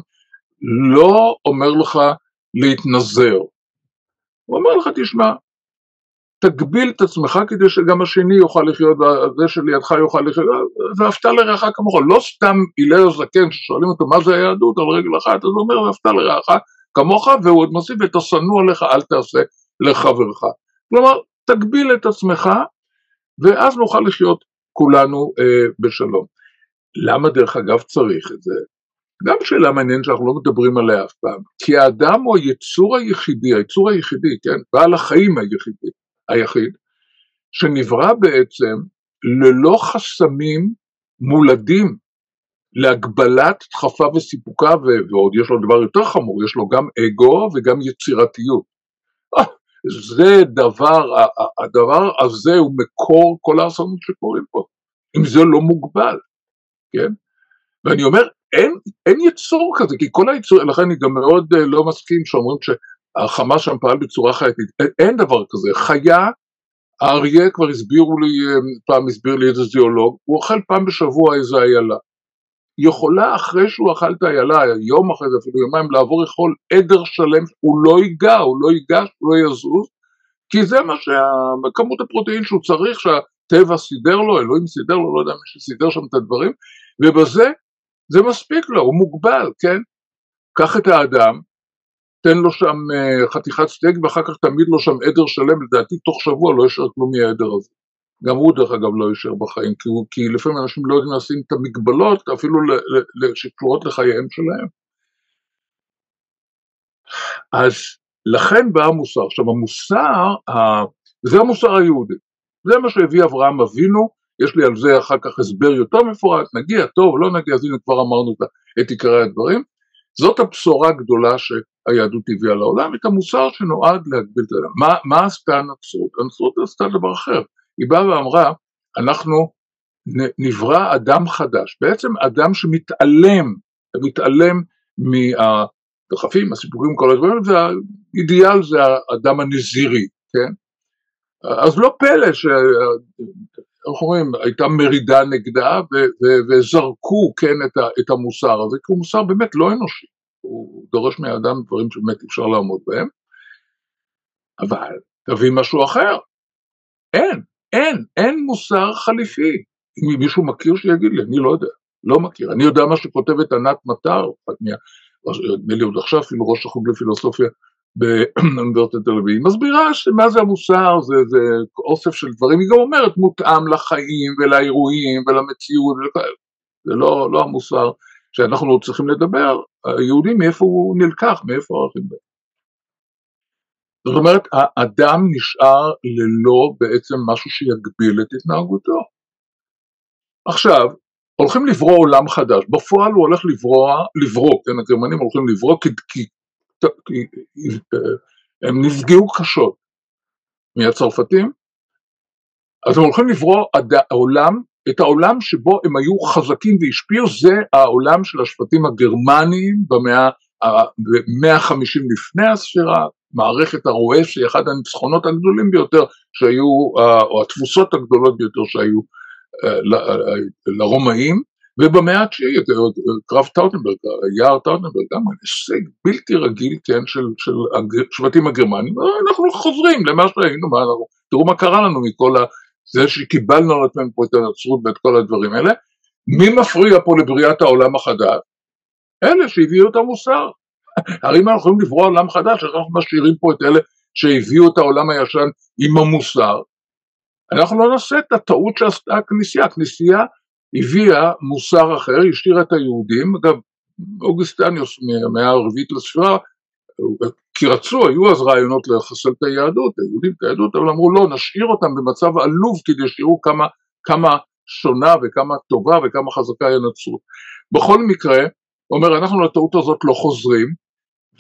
לא אומר לך להתנזר. הוא אומר לך, תשמע, תגביל את עצמך כדי שגם השני יוכל לחיות, זה שלידך יוכל לחיות, ואהבת לרעך כמוך. לא סתם הלל הזקן, ששואלים אותו מה זה היהדות על רגל אחת, אז הוא אומר, ואהבת לרעך כמוך, והוא עוד מוסיף, את השנוא עליך אל תעשה. לחברך. כלומר, תגביל את עצמך, ואז נוכל לחיות כולנו אה, בשלום. למה דרך אגב צריך את זה? גם שאלה מעניינת שאנחנו לא מדברים עליה אף פעם, כי האדם הוא היצור היחידי, היצור היחידי, כן, בעל החיים היחידי, היחיד, שנברא בעצם ללא חסמים מולדים להגבלת דחפיו וסיפוקה, ועוד יש לו דבר יותר חמור, יש לו גם אגו וגם יצירתיות. זה דבר, הדבר הזה הוא מקור כל האסונות שקורים פה, אם זה לא מוגבל, כן? ואני אומר, אין, אין יצור כזה, כי כל היצור, לכן אני גם מאוד אה, לא מסכים שאומרים שהחמאס שם פעל בצורה חייתית, אין, אין דבר כזה, חיה, האריה כבר הסבירו לי, אה, פעם הסביר לי איזה זיאולוג, הוא אוכל פעם בשבוע איזה איילה. יכולה אחרי שהוא אכל את איילה, יום אחרי זה אפילו יומיים, לעבור יכול עדר שלם, הוא לא ייגע, הוא לא ייגש, הוא לא יזוז, כי זה מה שכמות הפרוטאין שהוא צריך, שהטבע סידר לו, אלוהים סידר לו, לא יודע מי שסידר שם את הדברים, ובזה זה מספיק לו, הוא מוגבל, כן? קח את האדם, תן לו שם אה, חתיכת סטייק ואחר כך תעמיד לו שם עדר שלם, לדעתי תוך שבוע לא יישאר כלום מהעדר הזה. גם הוא דרך אגב לא יישאר בחיים, כי, הוא, כי לפעמים אנשים לא יודעים לשים את המגבלות אפילו שקשורות לחייהם שלהם. אז לכן בא המוסר. עכשיו המוסר, זה המוסר היהודי, זה מה שהביא אברהם אבינו, יש לי על זה אחר כך הסבר יותר מפורט, נגיע, טוב, לא נגיע, אז הנה כבר אמרנו את עיקרי הדברים. זאת הבשורה הגדולה שהיהדות הביאה לעולם, את המוסר שנועד להגביל את האדם. מה, מה עשתה הנצרות? הנצרות עשתה דבר אחר. היא באה ואמרה, אנחנו נברא אדם חדש, בעצם אדם שמתעלם, מתעלם מהדחפים, הסיפורים, כל הדברים, והאידיאל זה האדם הנזירי, כן? אז לא פלא ש... איך אומרים, הייתה מרידה נגדה וזרקו, כן, את, את המוסר הזה, כי הוא מוסר באמת לא אנושי, הוא דורש מהאדם דברים שבאמת אפשר לעמוד בהם, אבל תביא משהו אחר, אין, אין, אין מוסר חליפי. אם מישהו מכיר שיגיד לי, אני לא יודע, לא מכיר. אני יודע מה שכותבת ענת מטר, נדמה לי עוד עכשיו אפילו ראש החוג לפילוסופיה באוניברסיטת תל אביב, היא מסבירה שמה זה המוסר, זה, זה אוסף של דברים, היא גם אומרת מותאם לחיים ולאירועים ולמציאות, זה לא, לא המוסר שאנחנו צריכים לדבר, היהודים מאיפה הוא נלקח, מאיפה הערכים בהם. זאת אומרת, האדם נשאר ללא בעצם משהו שיגביל את התנהגותו. עכשיו, הולכים לברוא עולם חדש, בפועל הוא הולך לברוא, לברוא, כן, הגרמנים הולכים לברוא כי, כי, כי הם נפגעו קשות מהצרפתים, אז הם הולכים לברוא העולם, את העולם שבו הם היו חזקים והשפיעו, זה העולם של השבטים הגרמניים במאה ה-150 לפני הספירה, מערכת הרועש שהיא אחד הניצחונות הגדולים ביותר שהיו, אה, או התבוסות הגדולות ביותר שהיו אה, אה, לרומאים, ובמאה התשיעית, קרב טאוטנברג, יער טאוטנברג, גם הישג בלתי רגיל, כן, של, של השבטים הגרמנים, אנחנו חוזרים למה שהיינו, מה אנחנו, תראו מה קרה לנו מכל ה... זה שקיבלנו על עצמנו פה את הנצרות ואת כל הדברים האלה, מי מפריע פה לבריאת העולם החדש? אלה שהביאו את המוסר, הרי אם אנחנו יכולים לברוא עולם חדש, אז אנחנו משאירים פה את אלה שהביאו את העולם הישן עם המוסר, אנחנו לא נעשה את הטעות שעשתה הכנסייה, הכנסייה הביאה מוסר אחר, השאירה את היהודים, אגב אוגוסטניוס מהמאה הרביעית לספירה, כי רצו, היו אז רעיונות לחסל את היהדות, היהודים את היהדות, אבל אמרו לא, נשאיר אותם במצב עלוב כדי שיראו כמה, כמה שונה וכמה טובה וכמה חזקה היא הנצרות. בכל מקרה, אומר אנחנו לטעות הזאת לא חוזרים,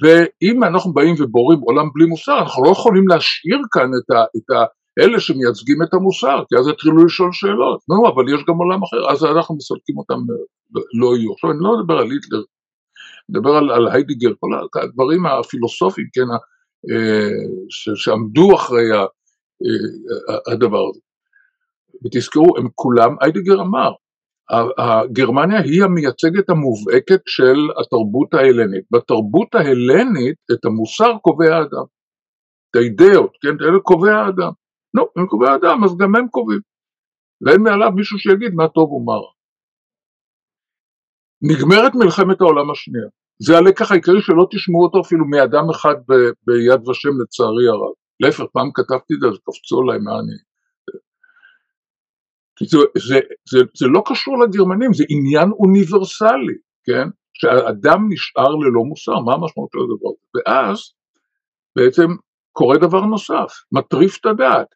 ואם אנחנו באים ובורים עולם בלי מוסר, אנחנו לא יכולים להשאיר כאן את, ה, את ה, אלה שמייצגים את המוסר, כי אז יתחילו לשאול שאלות, נו, אבל יש גם עולם אחר, אז אנחנו מסלקים אותם, לא יהיו. עכשיו, אני לא מדבר על היטלר, אני מדבר על, על היידיגר, כל הדברים הפילוסופיים, כן, אה, ש, שעמדו אחרי ה, אה, הדבר הזה. ותזכרו, הם כולם, היידיגר אמר, גרמניה היא המייצגת המובהקת של התרבות ההלנית. בתרבות ההלנית את המוסר קובע האדם. את האידאות, כן, אלה קובע האדם. לא, אם קובע האדם אז גם הם קובעים. ואין מעליו מישהו שיגיד מה טוב ומה רע. נגמרת מלחמת העולם השנייה. זה הלקח העיקרי שלא תשמעו אותו אפילו מאדם אחד ב- ביד ושם לצערי הרב. להפך, פעם כתבתי את זה, קפצו עליי מה אני... זה, זה, זה, זה לא קשור לגרמנים, זה עניין אוניברסלי, כן? שהאדם נשאר ללא מוסר, מה המשמעות של הדבר הזה? ואז בעצם קורה דבר נוסף, מטריף את הדעת.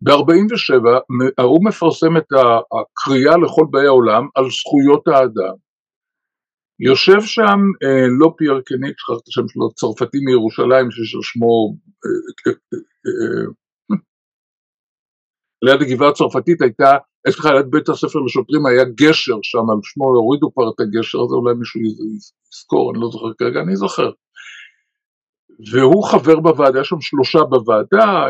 ב-47' האו"ם מפרסם את הקריאה לכל באי העולם על זכויות האדם. יושב שם אה, לא פייר קניק, שכחתי השם שלו, צרפתי מירושלים, שיש שמו אה, אה, ליד הגבעה הצרפתית הייתה, לך ליד בית הספר לשוטרים היה גשר שם, על שמו הורידו כבר את הגשר הזה, אולי מישהו יזכור, אני לא זוכר כרגע, אני זוכר. והוא חבר בוועדה, יש שם שלושה בוועדה,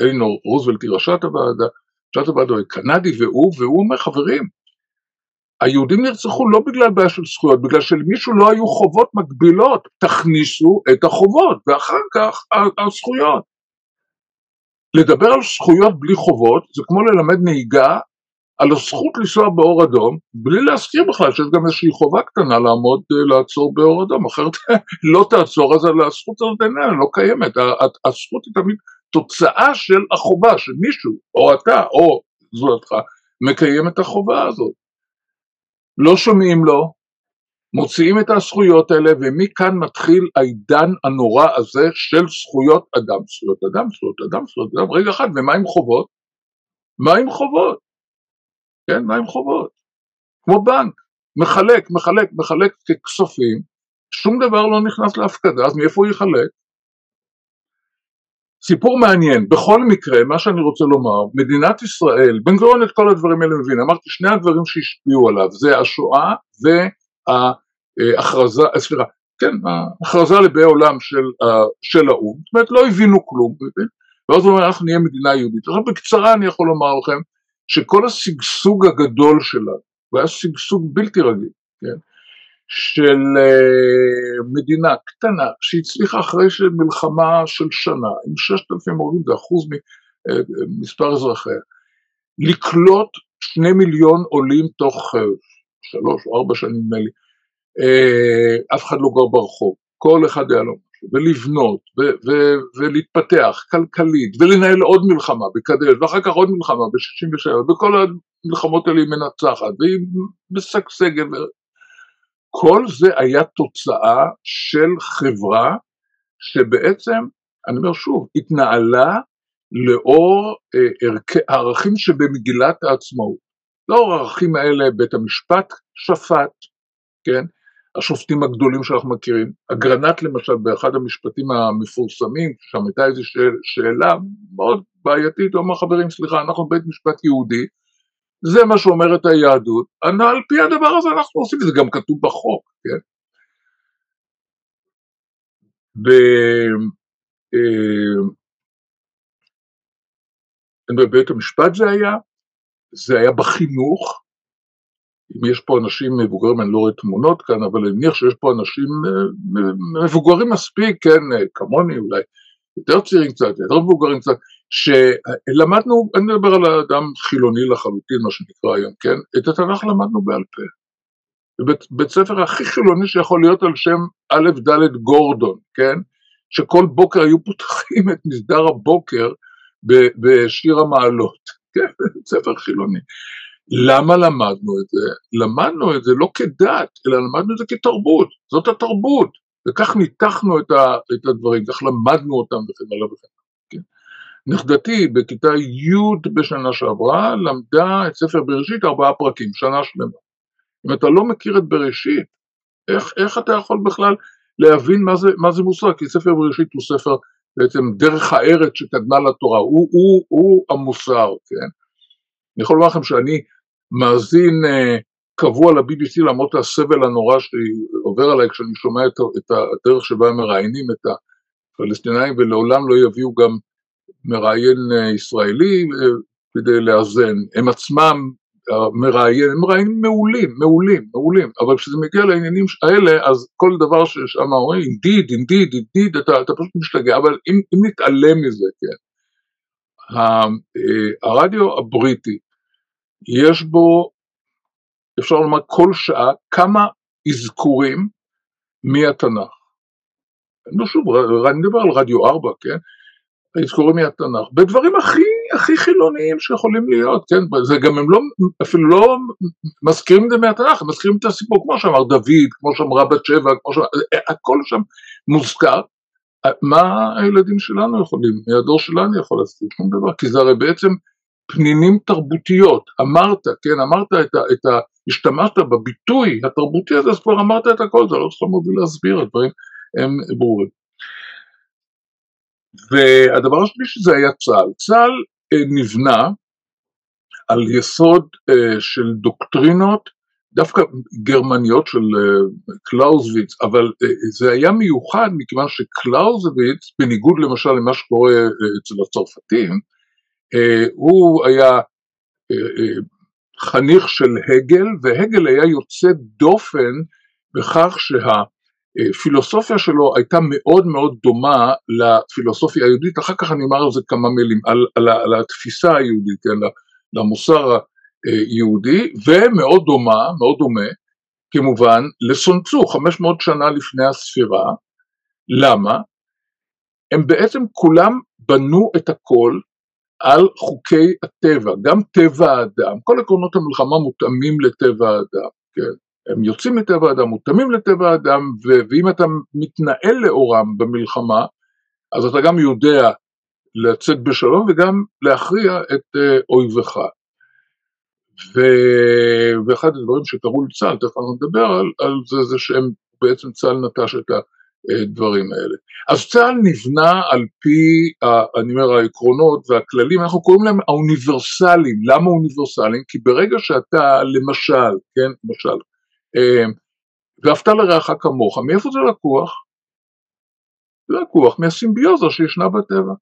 אלינור רוזוולט היא ראשת הוועדה, ראשת הוועדה היא קנדי והוא, והוא אומר חברים, היהודים נרצחו לא בגלל בעיה של זכויות, בגלל שלמישהו לא היו חובות מקבילות, תכניסו את החובות ואחר כך הזכויות. לדבר על זכויות בלי חובות זה כמו ללמד נהיגה על הזכות לנסוע באור אדום, בלי להזכיר בכלל שיש גם איזושהי חובה קטנה לעמוד, אה, לעצור באור אדום, אחרת לא תעצור, אז הזכות הזאת איננה, לא קיימת, הזכות היא תמיד תוצאה של החובה, שמישהו, או אתה, או זולתך, מקיים את החובה הזאת. לא שומעים לו, מוציאים את הזכויות האלה, ומכאן מתחיל העידן הנורא הזה של זכויות אדם, זכויות אדם, זכויות אדם, זכויות אדם, רגע אחד, ומה עם חובות? מה עם חובות? כן, מה עם חובות? כמו בנק, מחלק, מחלק, מחלק ככספים, שום דבר לא נכנס להפקדה, אז מאיפה הוא יחלק? סיפור מעניין, בכל מקרה, מה שאני רוצה לומר, מדינת ישראל, בן גוריון את כל הדברים האלה מבין, אמרתי שני הדברים שהשפיעו עליו, זה השואה וההכרזה, אה, סליחה, כן, ההכרזה לבאי עולם של, של האו"ם, זאת אומרת לא הבינו כלום, ואז הוא אומר אנחנו נהיה מדינה יהודית. עכשיו בקצרה אני יכול לומר לכם שכל השגשוג הגדול שלנו, והיה שגשוג בלתי רגיל, כן, של uh, מדינה קטנה שהצליחה אחרי מלחמה של שנה עם ששת אלפים הרוגים זה אחוז ממספר אה, אזרחיה לקלוט שני מיליון עולים תוך שלוש או ארבע שנים נדמה לי אף אחד לא גר ברחוב כל אחד היה לו משהו ולבנות ו- ו- ולהתפתח כלכלית ולנהל עוד מלחמה בקדש ואחר כך עוד מלחמה ב-67 וכל המלחמות האלה היא מנצחת והיא משגשגת כל זה היה תוצאה של חברה שבעצם, אני אומר שוב, התנהלה לאור אה, הערכים שבמגילת העצמאות. לאור הערכים האלה בית המשפט שפט, כן? השופטים הגדולים שאנחנו מכירים. אגרנט למשל באחד המשפטים המפורסמים, שם הייתה איזו שאלה מאוד בעייתית, הוא אמר חברים סליחה אנחנו בית משפט יהודי, זה מה שאומרת היהדות, על פי הדבר הזה אנחנו עושים, זה גם כתוב בחוק, כן? אה, בבית המשפט זה היה, זה היה בחינוך, אם יש פה אנשים מבוגרים, אני לא רואה תמונות כאן, אבל אני מניח שיש פה אנשים אה, מבוגרים מספיק, כן, אה, כמוני אולי, יותר צעירים קצת, יותר מבוגרים קצת, שלמדנו, אני מדבר על האדם חילוני לחלוטין, מה שנקרא היום, כן? את התנ"ך למדנו בעל פה. בית, בית ספר הכי חילוני שיכול להיות על שם א' ד' גורדון, כן? שכל בוקר היו פותחים את מסדר הבוקר בשיר המעלות, כן? בית ספר חילוני. למה למדנו את זה? למדנו את זה לא כדת, אלא למדנו את זה כתרבות, זאת התרבות, וכך ניתחנו את, ה, את הדברים, כך למדנו אותם וכן הלאה וכן הלאה. נכדתי בכיתה י' בשנה שעברה למדה את ספר בראשית ארבעה פרקים, שנה שלמה. אם אתה לא מכיר את בראשית, איך, איך אתה יכול בכלל להבין מה זה, מה זה מוסר? כי ספר בראשית הוא ספר בעצם דרך הארץ שקדמה לתורה, הוא, הוא, הוא המוסר, כן? אני יכול לומר לכם שאני מאזין uh, קבוע ל-BBC למרות הסבל הנורא שעובר עליי כשאני שומע את, הדרך שבה הם מראיינים את הפלסטינאים ולעולם לא יביאו גם מראיין אה, ישראלי אה, כדי לאזן, הם עצמם מראיין, הם מראיינים מעולים, מעולים, מעולים, אבל כשזה מגיע לעניינים האלה, אז כל דבר ששם אומרים, אינדיד, אינדיד, אינדיד, אתה, אתה פשוט משתגע, אבל אם, אם נתעלם מזה, כן, אה, הרדיו הבריטי, יש בו, אפשר לומר כל שעה, כמה אזכורים מהתנ"ך. לא שוב, אני מדבר על רדיו 4, כן? האזכורים מהתנ"ך, בדברים הכי הכי חילוניים שיכולים להיות, כן, זה גם הם לא, אפילו לא מזכירים את זה מהתנ"ך, הם מזכירים את הסיפור, כמו שאמר דוד, כמו שאמרה בת שבע, כמו שאמר, הכל שם מוזכר, מה הילדים שלנו יכולים, הדור שלנו יכול לעשות, שום דבר, כי זה הרי בעצם פנינים תרבותיות, אמרת, כן, אמרת את ה... את ה השתמשת בביטוי התרבותי הזה, אז כבר אמרת את הכל, זה לא צריך מוביל להסביר, הדברים הם ברורים. והדבר השלישי זה היה צה"ל. צה"ל אה, נבנה על יסוד אה, של דוקטרינות דווקא גרמניות של אה, קלאוזוויץ, אבל זה היה מיוחד מכיוון שקלאוזוויץ, בניגוד למשל למה שקורה אצל הצרפתים, הוא היה חניך של הגל, והגל היה יוצא דופן בכך שה... פילוסופיה שלו הייתה מאוד מאוד דומה לפילוסופיה היהודית, אחר כך אני אומר על זה כמה מילים, על, על, על התפיסה היהודית, על, למוסר היהודי, ומאוד דומה, מאוד דומה, כמובן, לסונצו, 500 שנה לפני הספירה. למה? הם בעצם כולם בנו את הכל על חוקי הטבע, גם טבע האדם, כל עקרונות המלחמה מותאמים לטבע האדם, כן? הם יוצאים מטבע האדם, מותאמים לטבע האדם, ואם אתה מתנהל לאורם במלחמה, אז אתה גם יודע לצאת בשלום וגם להכריע את uh, אויבך. ו... ואחד הדברים שקרו לצה"ל, תכף אנחנו נדבר על, על זה, זה שהם בעצם צה"ל נטש את הדברים האלה. אז צה"ל נבנה על פי, אני אומר, העקרונות והכללים, אנחנו קוראים להם האוניברסליים. למה אוניברסליים? כי ברגע שאתה, למשל, כן, למשל, אמ, ואהבת לרעך כמוך, מאיפה זה לקוח? זה לקוח מהסימביוזה שישנה בטבע.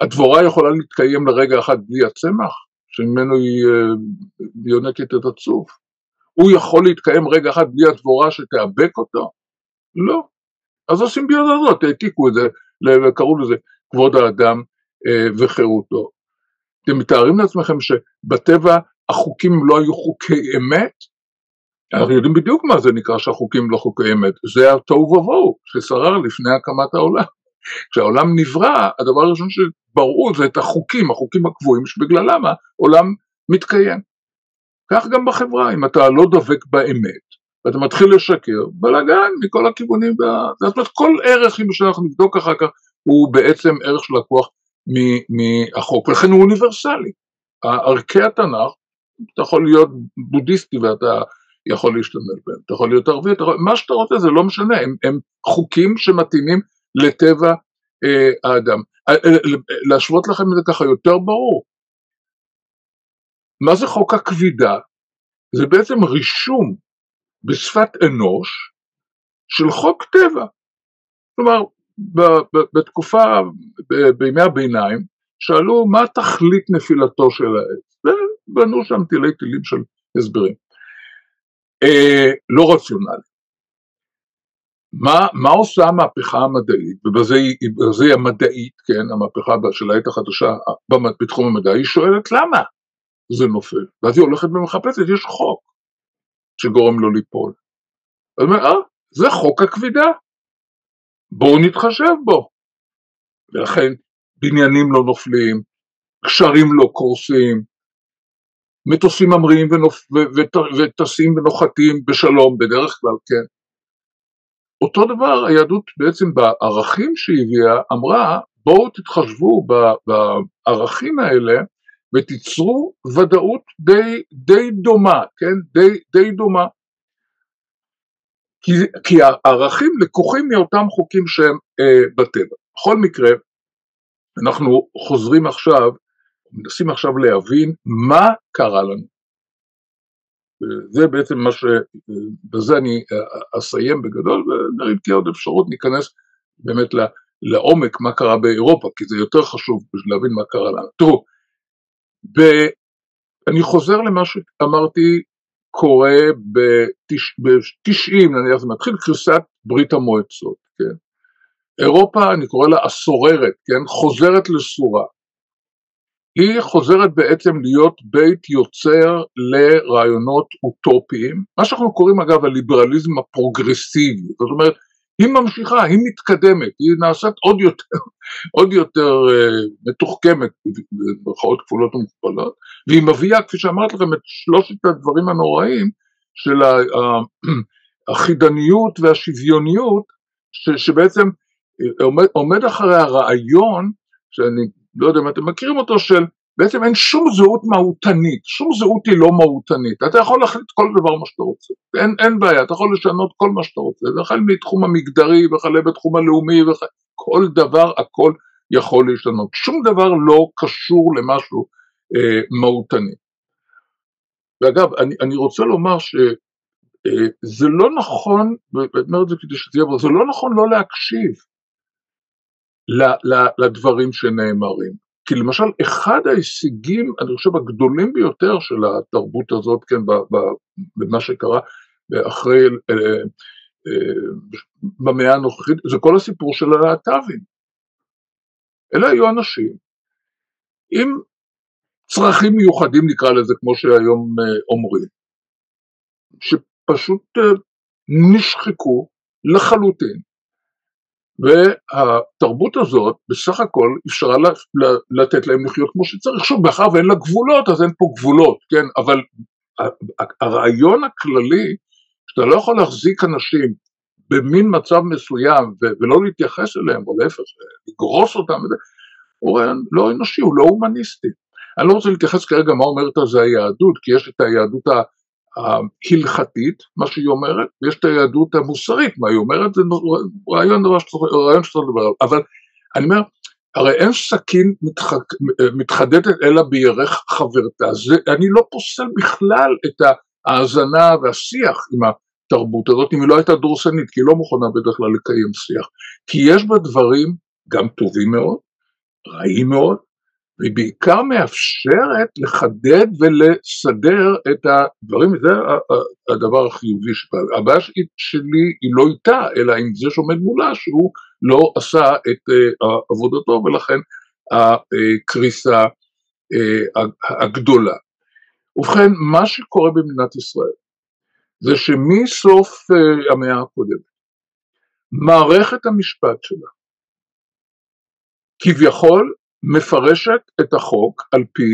הדבורה יכולה להתקיים לרגע אחד בלי הצמח, שממנו היא אה, יונקת את הצוף. הוא יכול להתקיים רגע אחד בלי הדבורה שתאבק אותו? לא. אז הסימביוזה הזאת, העתיקו את זה, וקראו לזה כבוד האדם אה, וחירותו. אתם מתארים לעצמכם שבטבע החוקים לא היו חוקי אמת? אנחנו יודעים בדיוק מה זה נקרא שהחוקים לא חוקי אמת, זה התוהו ובוהו ששרר לפני הקמת העולם. כשהעולם נברא, הדבר הראשון שברור זה את החוקים, החוקים הקבועים שבגללם העולם מתקיים. כך גם בחברה, אם אתה לא דבק באמת, ואתה מתחיל לשקר, בלאגן מכל הכיוונים, זאת אומרת כל ערך, אם שאנחנו נבדוק אחר כך, הוא בעצם ערך שלקוח מהחוק, ולכן הוא אוניברסלי. ערכי התנ"ך, אתה יכול להיות בודהיסטי ואתה יכול להשתמש בהם, אתה יכול להיות ערבי, אתה מה שאתה רוצה זה לא משנה, הם, הם חוקים שמתאימים לטבע אה, האדם. אה, אה, להשוות לכם את זה ככה יותר ברור. מה זה חוק הכבידה? זה בעצם רישום בשפת אנוש של חוק טבע. כלומר, בתקופה, בימי הביניים, שאלו מה תכלית נפילתו של העץ, ובנו שם תילי תילים של הסברים. אה, לא רציונלי. מה, מה עושה המהפכה המדעית, ובזה היא המדעית, כן, המהפכה של העת החדשה בתחום המדע, היא שואלת למה זה נופל, ואז היא הולכת ומחפשת, יש חוק שגורם לו ליפול. אז היא אומרת, אה, זה חוק הכבידה, בואו נתחשב בו. ולכן בניינים לא נופלים, קשרים לא קורסים, מטוסים ממריאים וטסים ונוחתים בשלום בדרך כלל, כן. אותו דבר היהדות בעצם בערכים שהיא הביאה אמרה בואו תתחשבו בערכים האלה ותיצרו ודאות די, די דומה, כן? די, די דומה. כי, כי הערכים לקוחים מאותם חוקים שהם אה, בטבע. בכל מקרה, אנחנו חוזרים עכשיו מנסים עכשיו להבין מה קרה לנו. זה בעצם מה ש... בזה אני אסיים בגדול, ונרים תהיה עוד אפשרות, ניכנס באמת לעומק מה קרה באירופה, כי זה יותר חשוב בשביל להבין מה קרה לנו. תראו. אני חוזר למה שאמרתי קורה ב-90, נניח זה מתחיל קריסת ברית המועצות, כן? אירופה, אני קורא לה הסוררת, כן? חוזרת לסורה. היא חוזרת בעצם להיות בית יוצר לרעיונות אוטופיים, מה שאנחנו קוראים אגב הליברליזם הפרוגרסיבי, זאת אומרת היא ממשיכה, היא מתקדמת, היא נעשית עוד יותר, עוד יותר uh, מתוחכמת, במרכאות כפולות ומכופלות, והיא מביאה, כפי שאמרתי לכם, את שלושת הדברים הנוראים של החידניות והשוויוניות, ש, שבעצם אה, עומד, עומד אחרי הרעיון, שאני לא יודע אם אתם מכירים אותו, של בעצם אין שום זהות מהותנית, שום זהות היא לא מהותנית, אתה יכול להחליט כל דבר מה שאתה רוצה, אין, אין בעיה, אתה יכול לשנות כל מה שאתה רוצה, החל מתחום המגדרי וכלה בתחום הלאומי, וכ... כל דבר הכל יכול להשתנות, שום דבר לא קשור למשהו אה, מהותני. ואגב, אני, אני רוצה לומר שזה אה, לא נכון, ואני אומר את זה כדי שזה יהיה, זה לא נכון לא להקשיב לדברים שנאמרים. כי למשל אחד ההישגים, אני חושב, הגדולים ביותר של התרבות הזאת, כן, במה שקרה אחרי, אה, אה, במאה הנוכחית, זה כל הסיפור של הלהט"בים. אלה היו אנשים עם צרכים מיוחדים, נקרא לזה, כמו שהיום אה, אומרים, שפשוט נשחקו לחלוטין והתרבות הזאת בסך הכל אפשרה לתת להם לחיות כמו שצריך, שוב מאחר ואין לה גבולות אז אין פה גבולות, כן, אבל הרעיון הכללי שאתה לא יכול להחזיק אנשים במין מצב מסוים ולא להתייחס אליהם, או להפך, לגרוס אותם, הוא רעיון לא אנושי, הוא לא הומניסטי. אני לא רוצה להתייחס כרגע מה אומרת על זה היהדות, כי יש את היהדות ההלכתית, מה שהיא אומרת, ויש את היהדות המוסרית, מה היא אומרת, זה רעיון, רעיון שצריך לדבר עליו, אבל אני אומר, הרי אין סכין מתחק, מתחדדת אלא בירך חברתה, זה, אני לא פוסל בכלל את ההאזנה והשיח עם התרבות הזאת, אם היא לא הייתה דורסנית, כי היא לא מוכנה בדרך כלל לקיים שיח, כי יש בה דברים גם טובים מאוד, רעים מאוד, והיא בעיקר מאפשרת לחדד ולסדר את הדברים, זה הדבר החיובי שלה. הבעיה שלי היא לא איתה, אלא עם זה שעומד מולה, שהוא לא עשה את אה, עבודתו, ולכן הקריסה אה, הגדולה. ובכן, מה שקורה במדינת ישראל, זה שמסוף אה, המאה הקודמת, מערכת המשפט שלה, כביכול מפרשת את החוק על פי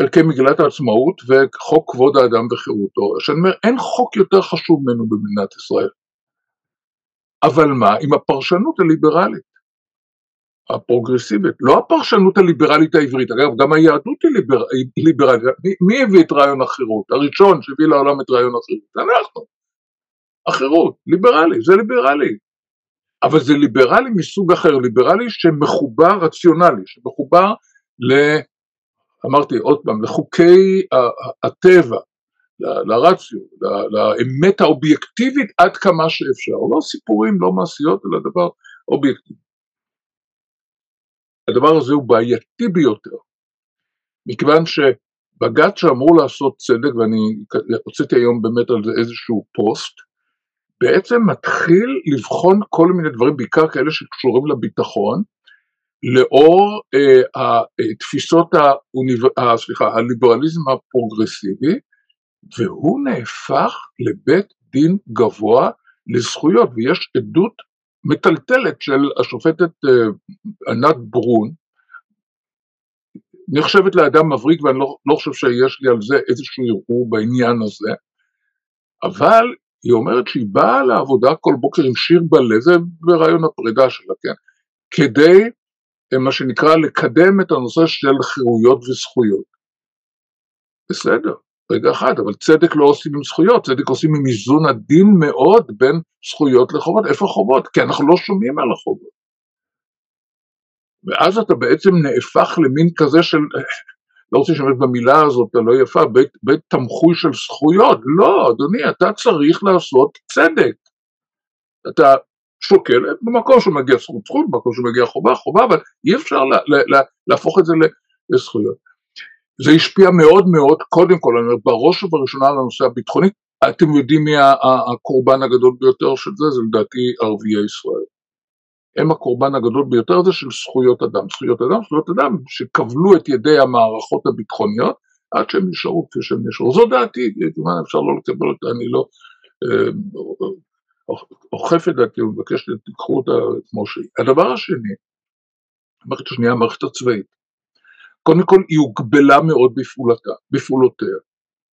ערכי מגילת העצמאות וחוק כבוד האדם וחירותו. שאני אומר, אין חוק יותר חשוב ממנו במדינת ישראל. אבל מה, עם הפרשנות הליברלית, הפרוגרסיבית, לא הפרשנות הליברלית העברית, אגב, גם היהדות היא, ליבר, היא ליברלית, מי, מי הביא את רעיון החירות? הראשון שהביא לעולם את רעיון החירות, אנחנו. החירות, ליברלי, זה ליברלי. אבל זה ליברלי מסוג אחר, ליברלי שמחובר, רציונלי, שמחובר ל... אמרתי עוד פעם, לחוקי הטבע, לרציו, לאמת האובייקטיבית עד כמה שאפשר, לא סיפורים, לא מעשיות, אלא דבר אובייקטיבי. הדבר הזה הוא בעייתי ביותר, מכיוון שבג"ץ שאמור לעשות צדק, ואני הוצאתי היום באמת על זה איזשהו פוסט, בעצם מתחיל לבחון כל מיני דברים, בעיקר כאלה שקשורים לביטחון, לאור אה, התפיסות, האוניב... אה, סליחה, הליברליזם הפרוגרסיבי, והוא נהפך לבית דין גבוה לזכויות, ויש עדות מטלטלת של השופטת אה, ענת ברון, נחשבת לאדם מבריק ואני לא, לא חושב שיש לי על זה איזשהו ערעור בעניין הזה, אבל היא אומרת שהיא באה לעבודה כל בוקר עם שיר בלב, זה ברעיון הפרידה שלה, כן? כדי, אה, מה שנקרא, לקדם את הנושא של חירויות וזכויות. בסדר, רגע אחד, אבל צדק לא עושים עם זכויות, צדק עושים עם איזון עדין מאוד בין זכויות לחובות. איפה חובות? כי אנחנו לא שומעים על החובות. ואז אתה בעצם נהפך למין כזה של לא רוצה להשתמש במילה הזאת הלא יפה, בית, בית תמחוי של זכויות, לא, אדוני, אתה צריך לעשות צדק. אתה שוקל במקום שמגיע זכות זכות, במקום שמגיע חובה חובה, אבל אי אפשר לה, לה, לה, להפוך את זה לזכויות. זה השפיע מאוד מאוד, קודם כל, אני אומר, בראש ובראשונה על הנושא הביטחוני, אתם יודעים מי הקורבן הגדול ביותר של זה, זה לדעתי ערביי ישראל. הם הקורבן הגדול ביותר הזה של זכויות אדם. זכויות אדם, זכויות אדם שכבלו את ידי המערכות הביטחוניות עד שהם נשארו כפי שהם נשארו. זו דעתי, כמובן אפשר לא לקבל אותה, אני לא... אה, אוכף את דעתי ומבקש שתיקחו אותה כמו שהיא. הדבר השני, המערכת השנייה, המערכת הצבאית. קודם כל היא הוגבלה מאוד בפעולתה, בפעולותיה.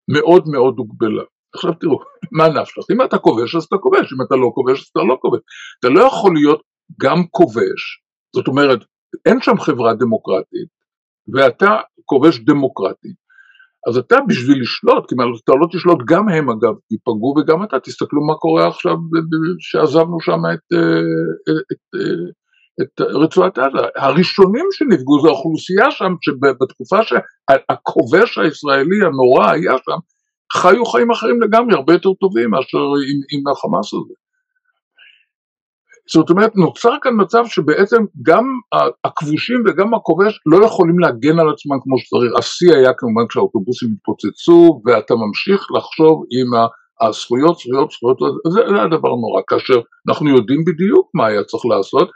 מאוד מאוד הוגבלה. עכשיו תראו, מה נפשך? אם אתה כובש אז אתה כובש, אם אתה לא כובש אז אתה לא כובש. אתה לא יכול להיות גם כובש, זאת אומרת, אין שם חברה דמוקרטית, ואתה כובש דמוקרטי. אז אתה בשביל לשלוט, כי אתה לא תשלוט, גם הם אגב ייפגעו וגם אתה, תסתכלו מה קורה עכשיו שעזבנו שם את, את, את, את רצועת עזה. הראשונים שנפגעו זה האוכלוסייה שם, שבתקופה שהכובש הישראלי הנורא היה שם, חיו חיים אחרים לגמרי, הרבה יותר טובים מאשר עם, עם החמאס הזה. זאת אומרת, נוצר כאן מצב שבעצם גם הכבושים וגם הכובש לא יכולים להגן על עצמם כמו שצריך. השיא היה כמובן כשהאוטובוסים התפוצצו ואתה ממשיך לחשוב עם הזכויות, זכויות, זכויות, זה, זה הדבר נורא. כאשר אנחנו יודעים בדיוק מה היה צריך לעשות,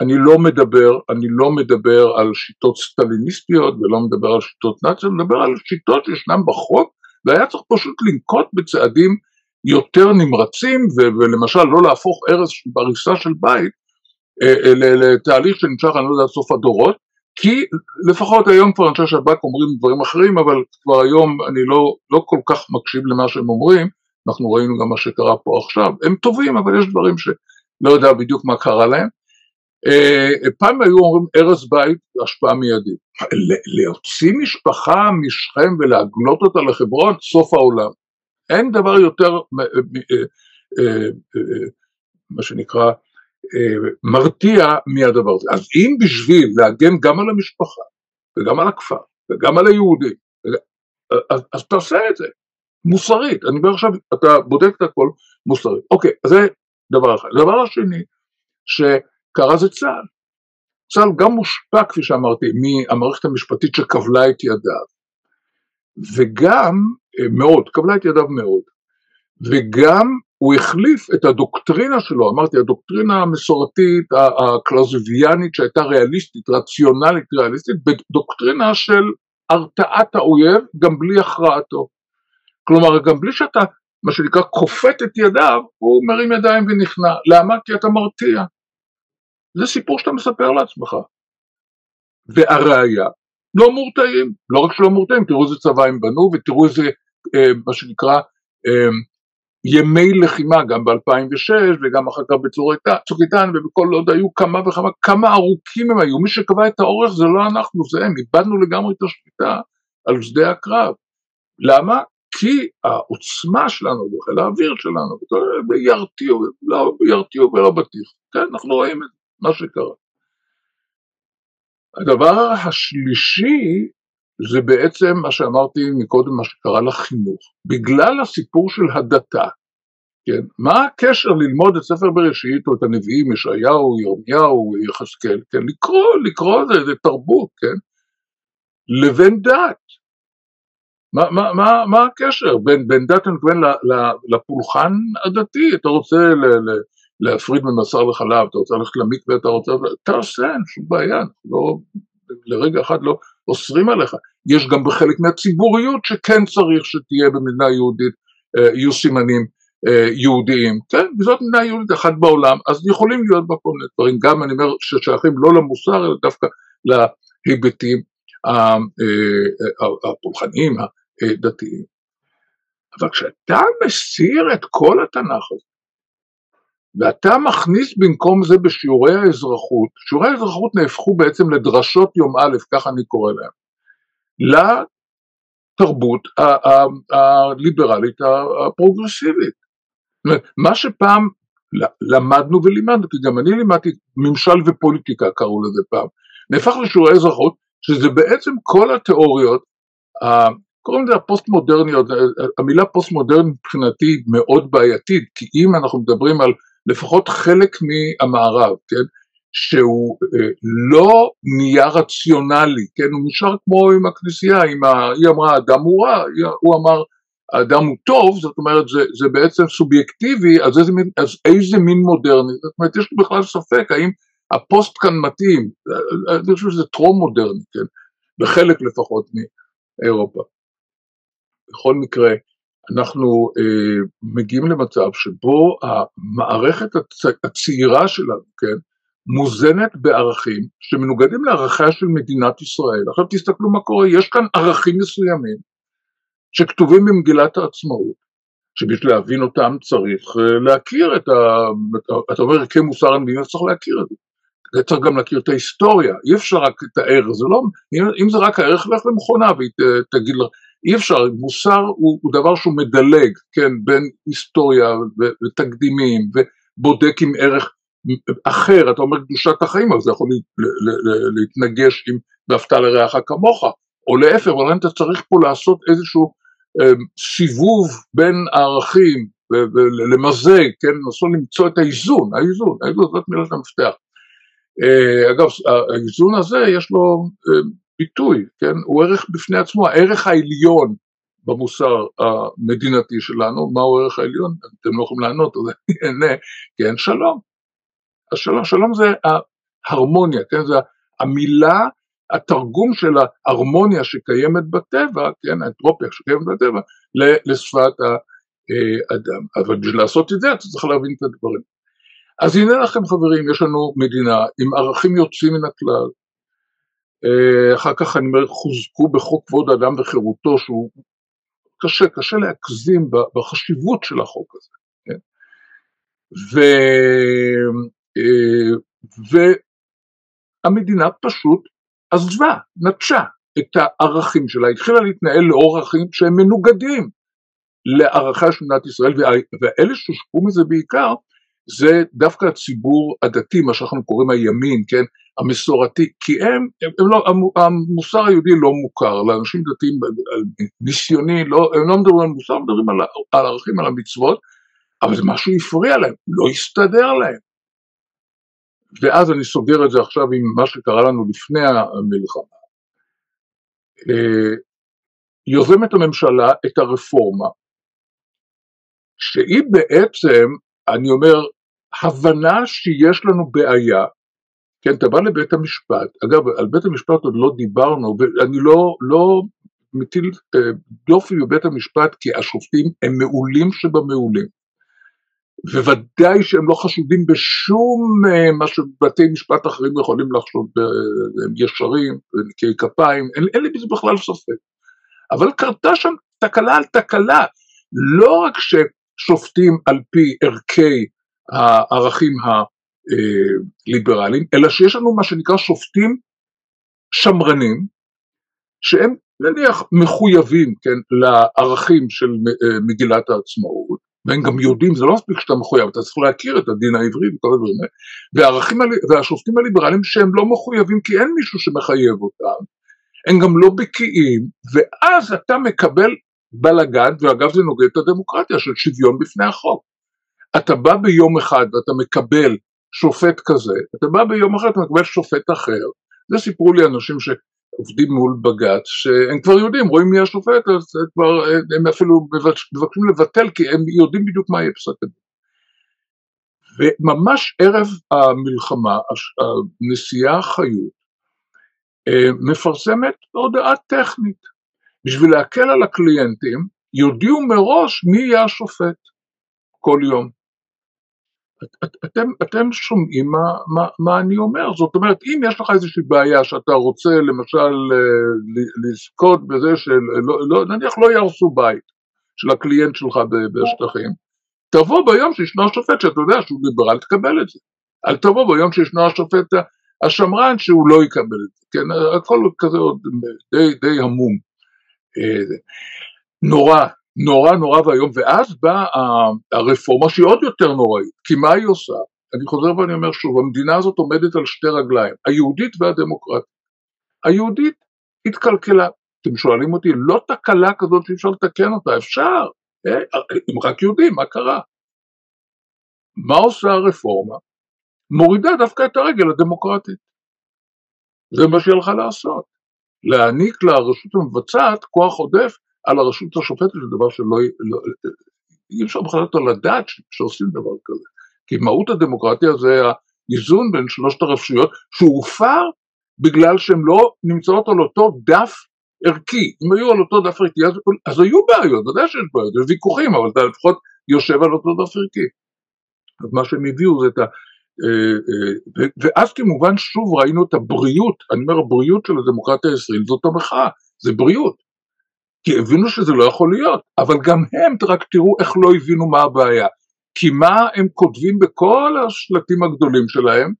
אני לא מדבר, אני לא מדבר על שיטות סטליניסטיות ולא מדבר על שיטות נאציות, אני מדבר על שיטות שישנן בחוק והיה צריך פשוט לנקוט בצעדים יותר נמרצים ולמשל לא להפוך ארץ בריסה של בית אה, אה, לתהליך שנמשך אני לא יודע סוף הדורות כי לפחות היום כבר אנשי שב"כ אומרים דברים אחרים אבל כבר היום אני לא, לא כל כך מקשיב למה שהם אומרים. אנחנו ראינו גם מה שקרה פה עכשיו. הם טובים אבל יש דברים שלא יודע בדיוק מה קרה להם. אה, פעם היו אומרים ארז בית השפעה מיידית. להוציא משפחה משכם ולהגלות אותה לחברון סוף העולם אין דבר יותר אה, אה, מה שנקרא מרתיע מהדבר הזה. אז אם בשביל להגן גם על המשפחה וגם על הכפר וגם על היהודים, אז, אז תעשה את זה, מוסרית. אני אומר עכשיו, אתה בודק את הכל מוסרית. אוקיי, זה דבר אחד. הדבר השני, שקרה זה צה"ל. צה"ל גם מושפע, כפי שאמרתי, מהמערכת המשפטית שכבלה את ידיו, וגם אה, מאוד, כבלה את ידיו מאוד, וגם הוא החליף את הדוקטרינה שלו, אמרתי, הדוקטרינה המסורתית, הקלוזביאנית שהייתה ריאליסטית, רציונלית ריאליסטית, בדוקטרינה של הרתעת האויב גם בלי הכרעתו. כלומר, גם בלי שאתה, מה שנקרא, כופת את ידיו, הוא מרים ידיים ונכנע. למה? כי אתה מרתיע. זה סיפור שאתה מספר לעצמך. והראיה, לא מורתעים, לא רק שלא מורתעים, תראו איזה צבא הם בנו ותראו איזה, אה, מה שנקרא, אה, ימי לחימה, גם ב-2006 וגם אחר כך בצוק איתן ובכל עוד היו כמה וכמה, כמה ארוכים הם היו, מי שקבע את האורך זה לא אנחנו, זה הם, איבדנו לגמרי את השליטה על שדה הקרב. למה? כי העוצמה שלנו בחיל האוויר שלנו, ירתיעו, לא, ירתיעו ולא בטיח, כן, אנחנו רואים את מה שקרה. הדבר השלישי זה בעצם מה שאמרתי מקודם, מה שקרה לחינוך. בגלל הסיפור של הדתה, כן, מה הקשר ללמוד את ספר בראשית או את הנביאים, ישעיהו, ירמיהו, יחזקאל, כן, לקרוא, לקרוא זה, זה תרבות, כן, לבין דת. מה, מה, מה, מה הקשר בין, בין דת, מתכוון לפולחן הדתי, אתה רוצה ל, ל, להפריד מבשר לחלב, אתה רוצה ללכת למקווה, אתה רוצה, תעשה, אין שום בעיה, לא, לרגע אחד לא אוסרים עליך. יש גם בחלק מהציבוריות שכן צריך שתהיה במדינה יהודית, אה, יהיו סימנים אה, יהודיים, כן, וזאת מדינה יהודית אחת בעולם, אז יכולים להיות בה כל מיני דברים, גם אני אומר ששייכים לא למוסר, אלא דווקא להיבטים אה, הפולחניים, הדתיים. אבל כשאתה מסיר את כל התנ"ך הזה, ואתה מכניס במקום זה בשיעורי האזרחות, שיעורי האזרחות נהפכו בעצם לדרשות יום א', ככה אני קורא להם, לתרבות הליברלית הפרוגרסיבית. מה שפעם למדנו ולימדנו, כי גם אני לימדתי ממשל ופוליטיקה קראו לזה פעם, נהפך לשיעורי אזרחות, שזה בעצם כל התיאוריות, קוראים לזה הפוסט מודרניות, המילה פוסט מודרנית מבחינתי מאוד בעייתית, כי אם אנחנו מדברים על לפחות חלק מהמערב, כן, שהוא אה, לא נהיה רציונלי, כן, הוא נשאר כמו עם הכנסייה, עם ה... היא אמרה אדם הוא רע, הוא אמר אדם הוא טוב, זאת אומרת זה, זה בעצם סובייקטיבי, אז איזה, מין, אז איזה מין מודרני, זאת אומרת יש לי בכלל ספק האם הפוסט כאן מתאים, אני חושב שזה טרום מודרני, כן, בחלק לפחות מאירופה. בכל מקרה, אנחנו אה, מגיעים למצב שבו המערכת הצ... הצעירה שלנו, כן, מוזנת בערכים שמנוגדים לערכיה של מדינת ישראל. עכשיו תסתכלו מה קורה, יש כאן ערכים מסוימים שכתובים במגילת העצמאות, שבשביל להבין אותם צריך אה, להכיר את ה... אתה אומר ערכי מוסר המדינה, צריך להכיר את זה. צריך גם להכיר את ההיסטוריה, אי אפשר רק לתאר, זה לא, אם זה רק הערך, לך למכונה והיא תגיד לך, אי אפשר, מוסר הוא, הוא דבר שהוא מדלג, כן, בין היסטוריה ותקדימים ובודק עם ערך אחר, אתה אומר קדושת החיים, אז זה יכול להתנגש עם ואהבת לרעך כמוך, או להפך, אבל אתה צריך פה לעשות איזשהו אה, סיבוב בין הערכים ולמזג, כן, לנסות למצוא את האיזון, האיזון, האיזון זאת מילת המפתח. אה, אגב, האיזון הזה יש לו אה, ביטוי, כן, הוא ערך בפני עצמו, הערך העליון במוסר המדינתי שלנו, מהו הערך העליון? אתם לא יכולים לענות, אז אני אענה, כן, שלום. השלום, שלום זה ההרמוניה, כן, זה המילה, התרגום של ההרמוניה שקיימת בטבע, כן, האנטרופיה שקיימת בטבע, לשפת האדם. אבל בשביל לעשות את זה אתה צריך להבין את הדברים. אז הנה לכם חברים, יש לנו מדינה עם ערכים יוצאים מן הכלל, אחר כך אני אומר חוזקו בחוק כבוד האדם וחירותו שהוא קשה, קשה להגזים בחשיבות של החוק הזה, כן? ו, אה, והמדינה פשוט עזבה, נטשה את הערכים שלה, התחילה להתנהל לאור ערכים שהם מנוגדים לערכיה של מדינת ישראל, ואלה שהושפעו מזה בעיקר זה דווקא הציבור הדתי, מה שאנחנו קוראים הימין, כן, המסורתי, כי הם, הם, הם לא, המוסר היהודי לא מוכר, לאנשים דתיים ניסיוני, לא, הם לא מדברים על מוסר, מדברים על, על ערכים, על המצוות, אבל זה משהו הפריע להם, לא הסתדר להם. ואז אני סוגר את זה עכשיו עם מה שקרה לנו לפני המלחמה. אה, יוזמת הממשלה את הרפורמה, שהיא בעצם אני אומר, הבנה שיש לנו בעיה, כן, אתה בא לבית המשפט, אגב, על בית המשפט עוד לא דיברנו, ואני לא, לא מטיל אה, דופי בבית המשפט, כי השופטים הם מעולים שבמעולים. וודאי שהם לא חשודים בשום אה, מה שבתי משפט אחרים יכולים לחשוב, הם ישרים, נקיי כפיים, אין, אין לי בזה בכלל ספק. אבל קרתה שם תקלה על תקלה, לא רק ש... שופטים על פי ערכי הערכים הליברליים, אלא שיש לנו מה שנקרא שופטים שמרנים, שהם נניח מחויבים, כן, לערכים של אה, מגילת העצמאות, והם גם יודעים, זה לא מספיק שאתה מחויב, אתה צריך להכיר את הדין העברי וכל הדברים האלה, והשופטים הליברליים שהם לא מחויבים כי אין מישהו שמחייב אותם, הם גם לא בקיאים, ואז אתה מקבל בלאגן, ואגב זה נוגד את הדמוקרטיה של שוויון בפני החוק. אתה בא ביום אחד ואתה מקבל שופט כזה, אתה בא ביום אחד ואתה מקבל שופט אחר, זה סיפרו לי אנשים שעובדים מול בג"ץ, שהם כבר יודעים, רואים מי השופט, אז כבר, הם אפילו מבקשים לבטל כי הם יודעים בדיוק מה יהיה פסק הדין. וממש ערב המלחמה, הנשיאה חיות אה, מפרסמת הודעה טכנית בשביל להקל על הקליינטים, יודיעו מראש מי יהיה השופט כל יום. את, את, אתם, אתם שומעים מה, מה, מה אני אומר, זאת אומרת אם יש לך איזושהי בעיה שאתה רוצה למשל אה, לזכות בזה שלא, לא, נניח לא יהרסו בית של הקליינט שלך בשטחים, תבוא ביום שישנו השופט שאתה יודע שהוא ליברל, תקבל את זה. אל תבוא ביום שישנו השופט השמרן שהוא לא יקבל את זה, כן, הכל כזה עוד די, די המום. אה, נורא, נורא נורא ואיום, ואז באה הרפורמה שהיא עוד יותר נוראית, כי מה היא עושה? אני חוזר ואני אומר שוב, המדינה הזאת עומדת על שתי רגליים, היהודית והדמוקרטית. היהודית התקלקלה, אתם שואלים אותי, לא תקלה כזאת שאי אפשר לתקן אותה, אפשר, אה, אם רק יודעים מה קרה. מה עושה הרפורמה? מורידה דווקא את הרגל הדמוקרטית. זה מה שהיא הלכה לעשות. להעניק לרשות המבצעת כוח עודף על הרשות השופטת זה דבר שלא, לא, אי אפשר בכלל אותו לדעת שעושים דבר כזה, כי מהות הדמוקרטיה זה האיזון בין שלושת הרשויות שהופר בגלל שהן לא נמצאות על אותו דף ערכי, אם היו על אותו דף ערכי אז, אז היו בעיות, ודאי שיש בעיות, יש ויכוחים, אבל אתה לפחות יושב על אותו דף ערכי. אז מה שהם הביאו זה את ה... ואז כמובן שוב ראינו את הבריאות, אני אומר הבריאות של הדמוקרטיה הישראלית זאת המחאה, זה בריאות. כי הבינו שזה לא יכול להיות, אבל גם הם רק תראו איך לא הבינו מה הבעיה. כי מה הם כותבים בכל השלטים הגדולים שלהם,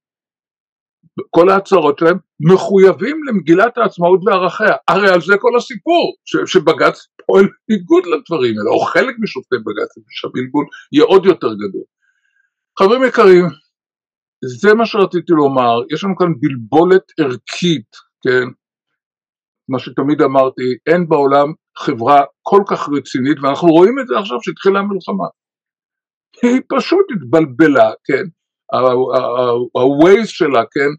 כל ההצהרות שלהם, מחויבים למגילת העצמאות וערכיה. הרי על זה כל הסיפור, ש- שבג"ץ פועל בניגוד לדברים האלה, או חלק משופטי בג"ץ, שהבלבול יהיה עוד יותר גדול. חברים יקרים, זה מה שרציתי לומר, יש לנו כאן בלבולת ערכית, כן? מה שתמיד אמרתי, אין בעולם חברה כל כך רצינית, ואנחנו רואים את זה עכשיו שהתחילה המלחמה. היא פשוט התבלבלה, כן? ה-Waze שלה, כן?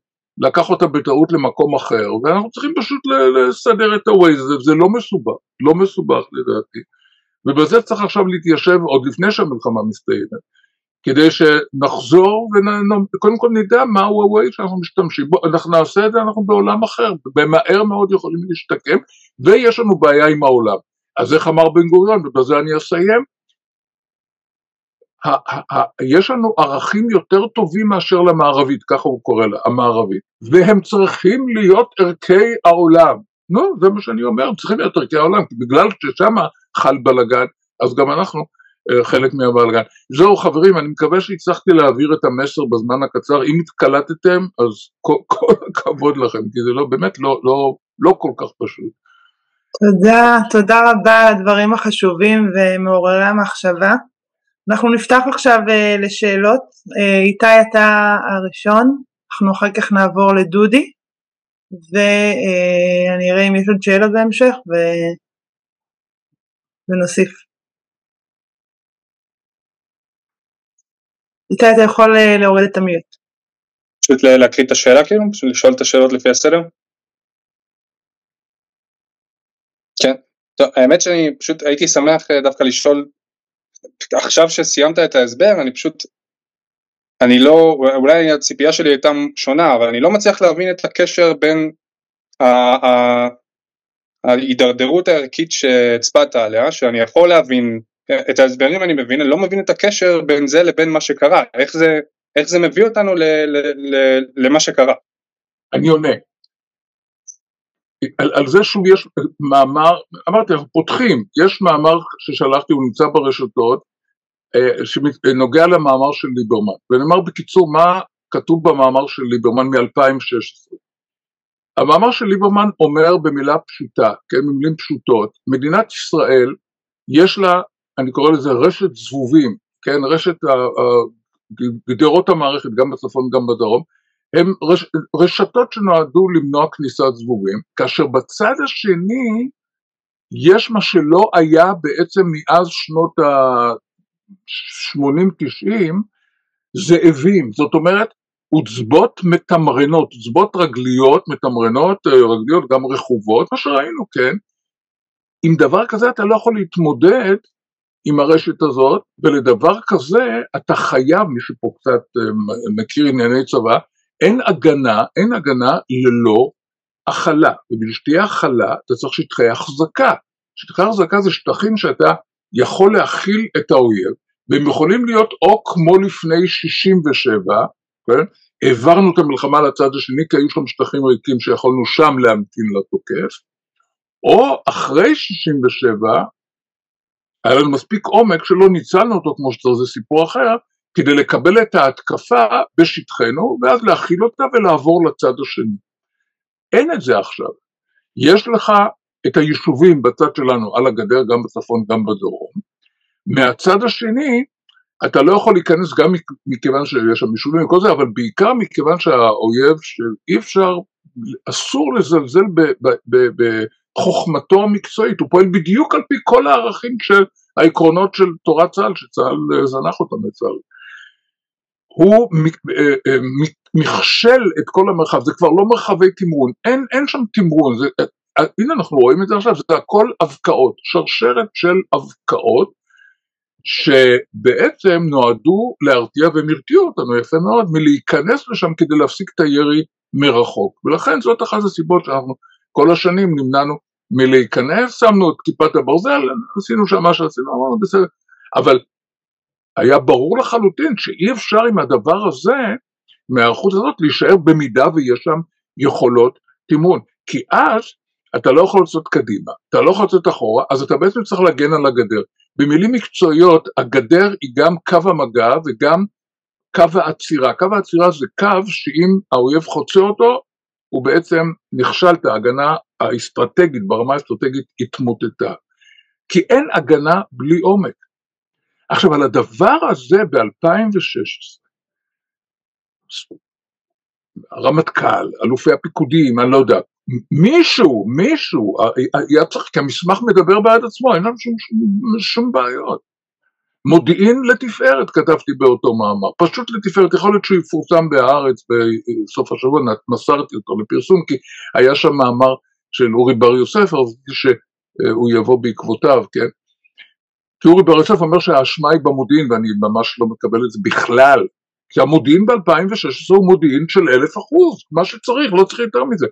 לקח אותה בטעות למקום אחר, ואנחנו צריכים פשוט לסדר את ה-Waze הזה, זה לא מסובך, לא מסובך לדעתי. ובזה צריך עכשיו להתיישב עוד לפני שהמלחמה מסתיימת, כדי שנחזור וקודם כל נדע מהו ה-Waze שאנחנו משתמשים בו, אנחנו נעשה את זה, אנחנו בעולם אחר, ומהר מאוד יכולים להשתקם, ויש לנו בעיה עם העולם. אז איך אמר בן גוריון, ובזה אני אסיים, יש לנו ערכים יותר טובים מאשר למערבית, ככה הוא קורא לה, המערבית, והם צריכים להיות ערכי העולם. נו, זה מה שאני אומר, צריכים להיות ערכי העולם, כי בגלל ששם חל בלאגן, אז גם אנחנו חלק מהבלאגן. זהו חברים, אני מקווה שהצלחתי להעביר את המסר בזמן הקצר, אם התקלטתם, אז כל, כל הכבוד לכם, כי זה לא, באמת לא, לא, לא כל כך פשוט. תודה, תודה רבה על הדברים החשובים ומעוררי המחשבה. אנחנו נפתח עכשיו uh, לשאלות, uh, איתי אתה הראשון, אנחנו אחר כך נעבור לדודי ואני uh, אראה אם יש עוד שאלות בהמשך ו... ונוסיף. איתי אתה יכול uh, להוריד את המיוט. פשוט להקריא את השאלה כאילו? פשוט לשאול את השאלות לפי הסדר? כן. טוב, האמת שאני פשוט הייתי שמח דווקא לשאול עכשיו שסיימת את ההסבר אני פשוט, אני לא, אולי הציפייה שלי הייתה שונה, אבל אני לא מצליח להבין את הקשר בין ההידרדרות הערכית שהצבעת עליה, שאני יכול להבין, את ההסברים אני מבין, אני לא מבין את הקשר בין זה לבין מה שקרה, איך זה, איך זה מביא אותנו ל, ל, ל, למה שקרה. אני עונה. על, על זה שוב יש מאמר, אמרתי אנחנו פותחים, יש מאמר ששלחתי, הוא נמצא ברשתות, אה, שנוגע למאמר של ליברמן, ואני אומר בקיצור מה כתוב במאמר של ליברמן מ-2016. המאמר של ליברמן אומר במילה פשוטה, כן, במילים פשוטות, מדינת ישראל יש לה, אני קורא לזה רשת זבובים, כן, רשת גדרות המערכת גם בצפון גם בדרום, הן רש, רשתות שנועדו למנוע כניסת זבובים, כאשר בצד השני יש מה שלא היה בעצם מאז שנות ה-80-90, זאבים, זאת אומרת עוצבות מתמרנות, עוצבות רגליות, מתמרנות, אה, רגליות גם רכובות, מה שראינו, כן? עם דבר כזה אתה לא יכול להתמודד עם הרשת הזאת, ולדבר כזה אתה חייב, מי שפה קצת אה, מכיר ענייני צבא, אין הגנה, אין הגנה ללא הכלה, ובשביל שתהיה הכלה אתה צריך שטחי החזקה. שטחי החזקה זה שטחים שאתה יכול להכיל את האויב, והם יכולים להיות או כמו לפני 67, כן? העברנו את המלחמה לצד השני כי היו שם שטחים ריקים שיכולנו שם להמתין לתוקף, או אחרי 67, היה לנו מספיק עומק שלא ניצלנו אותו כמו שצריך, זה סיפור אחר, כדי לקבל את ההתקפה בשטחנו ואז להכיל אותה ולעבור לצד השני. אין את זה עכשיו. יש לך את היישובים בצד שלנו על הגדר, גם בצפון גם בדרום. מהצד השני אתה לא יכול להיכנס גם מכיוון שיש שם יישובים וכל זה, אבל בעיקר מכיוון שהאויב שאי אפשר, אסור לזלזל בחוכמתו המקצועית, הוא פועל בדיוק על פי כל הערכים של העקרונות של תורת צה"ל, שצה"ל זנח אותם לצה"ל. הוא אה, אה, מכשל את כל המרחב, זה כבר לא מרחבי תמרון, אין, אין שם תמרון, זה, אה, הנה אנחנו רואים את זה עכשיו, זה הכל אבקאות, שרשרת של אבקאות שבעצם נועדו להרתיע והם הרתיעו אותנו יפה מאוד מלהיכנס לשם כדי להפסיק את הירי מרחוק ולכן זאת אחת הסיבות שאנחנו כל השנים נמנענו מלהיכנס, שמנו את כיפת הברזל, עשינו שם מה שעשינו, אמרנו בסדר, אבל היה ברור לחלוטין שאי אפשר עם הדבר הזה, מהאחוז הזאת, להישאר במידה ויש שם יכולות תימון, כי אז אתה לא יכול לצאת קדימה, אתה לא יכול לצאת אחורה, אז אתה בעצם צריך להגן על הגדר. במילים מקצועיות, הגדר היא גם קו המגע וגם קו העצירה. קו העצירה זה קו שאם האויב חוצה אותו, הוא בעצם נכשל, ההגנה האסטרטגית, ברמה האסטרטגית התמוטטה. כי אין הגנה בלי עומק. עכשיו, על הדבר הזה ב-2016, הרמטכ"ל, אלופי הפיקודים, אני לא יודע, מישהו, מישהו, היה צריך, כי המסמך מדבר בעד עצמו, אין לנו שום, שום, שום בעיות. מודיעין לתפארת כתבתי באותו מאמר, פשוט לתפארת, יכול להיות שהוא יפורסם בהארץ בסוף השבוע, מסרתי אותו לפרסום, כי היה שם מאמר של אורי בר יוסף, רציתי שהוא יבוא בעקבותיו, כן? כי אורי בר יוסף אומר שהאשמה היא במודיעין, ואני ממש לא מקבל את זה בכלל, כי המודיעין ב-2016 הוא מודיעין של אלף אחוז, מה שצריך, לא צריך יותר מזה.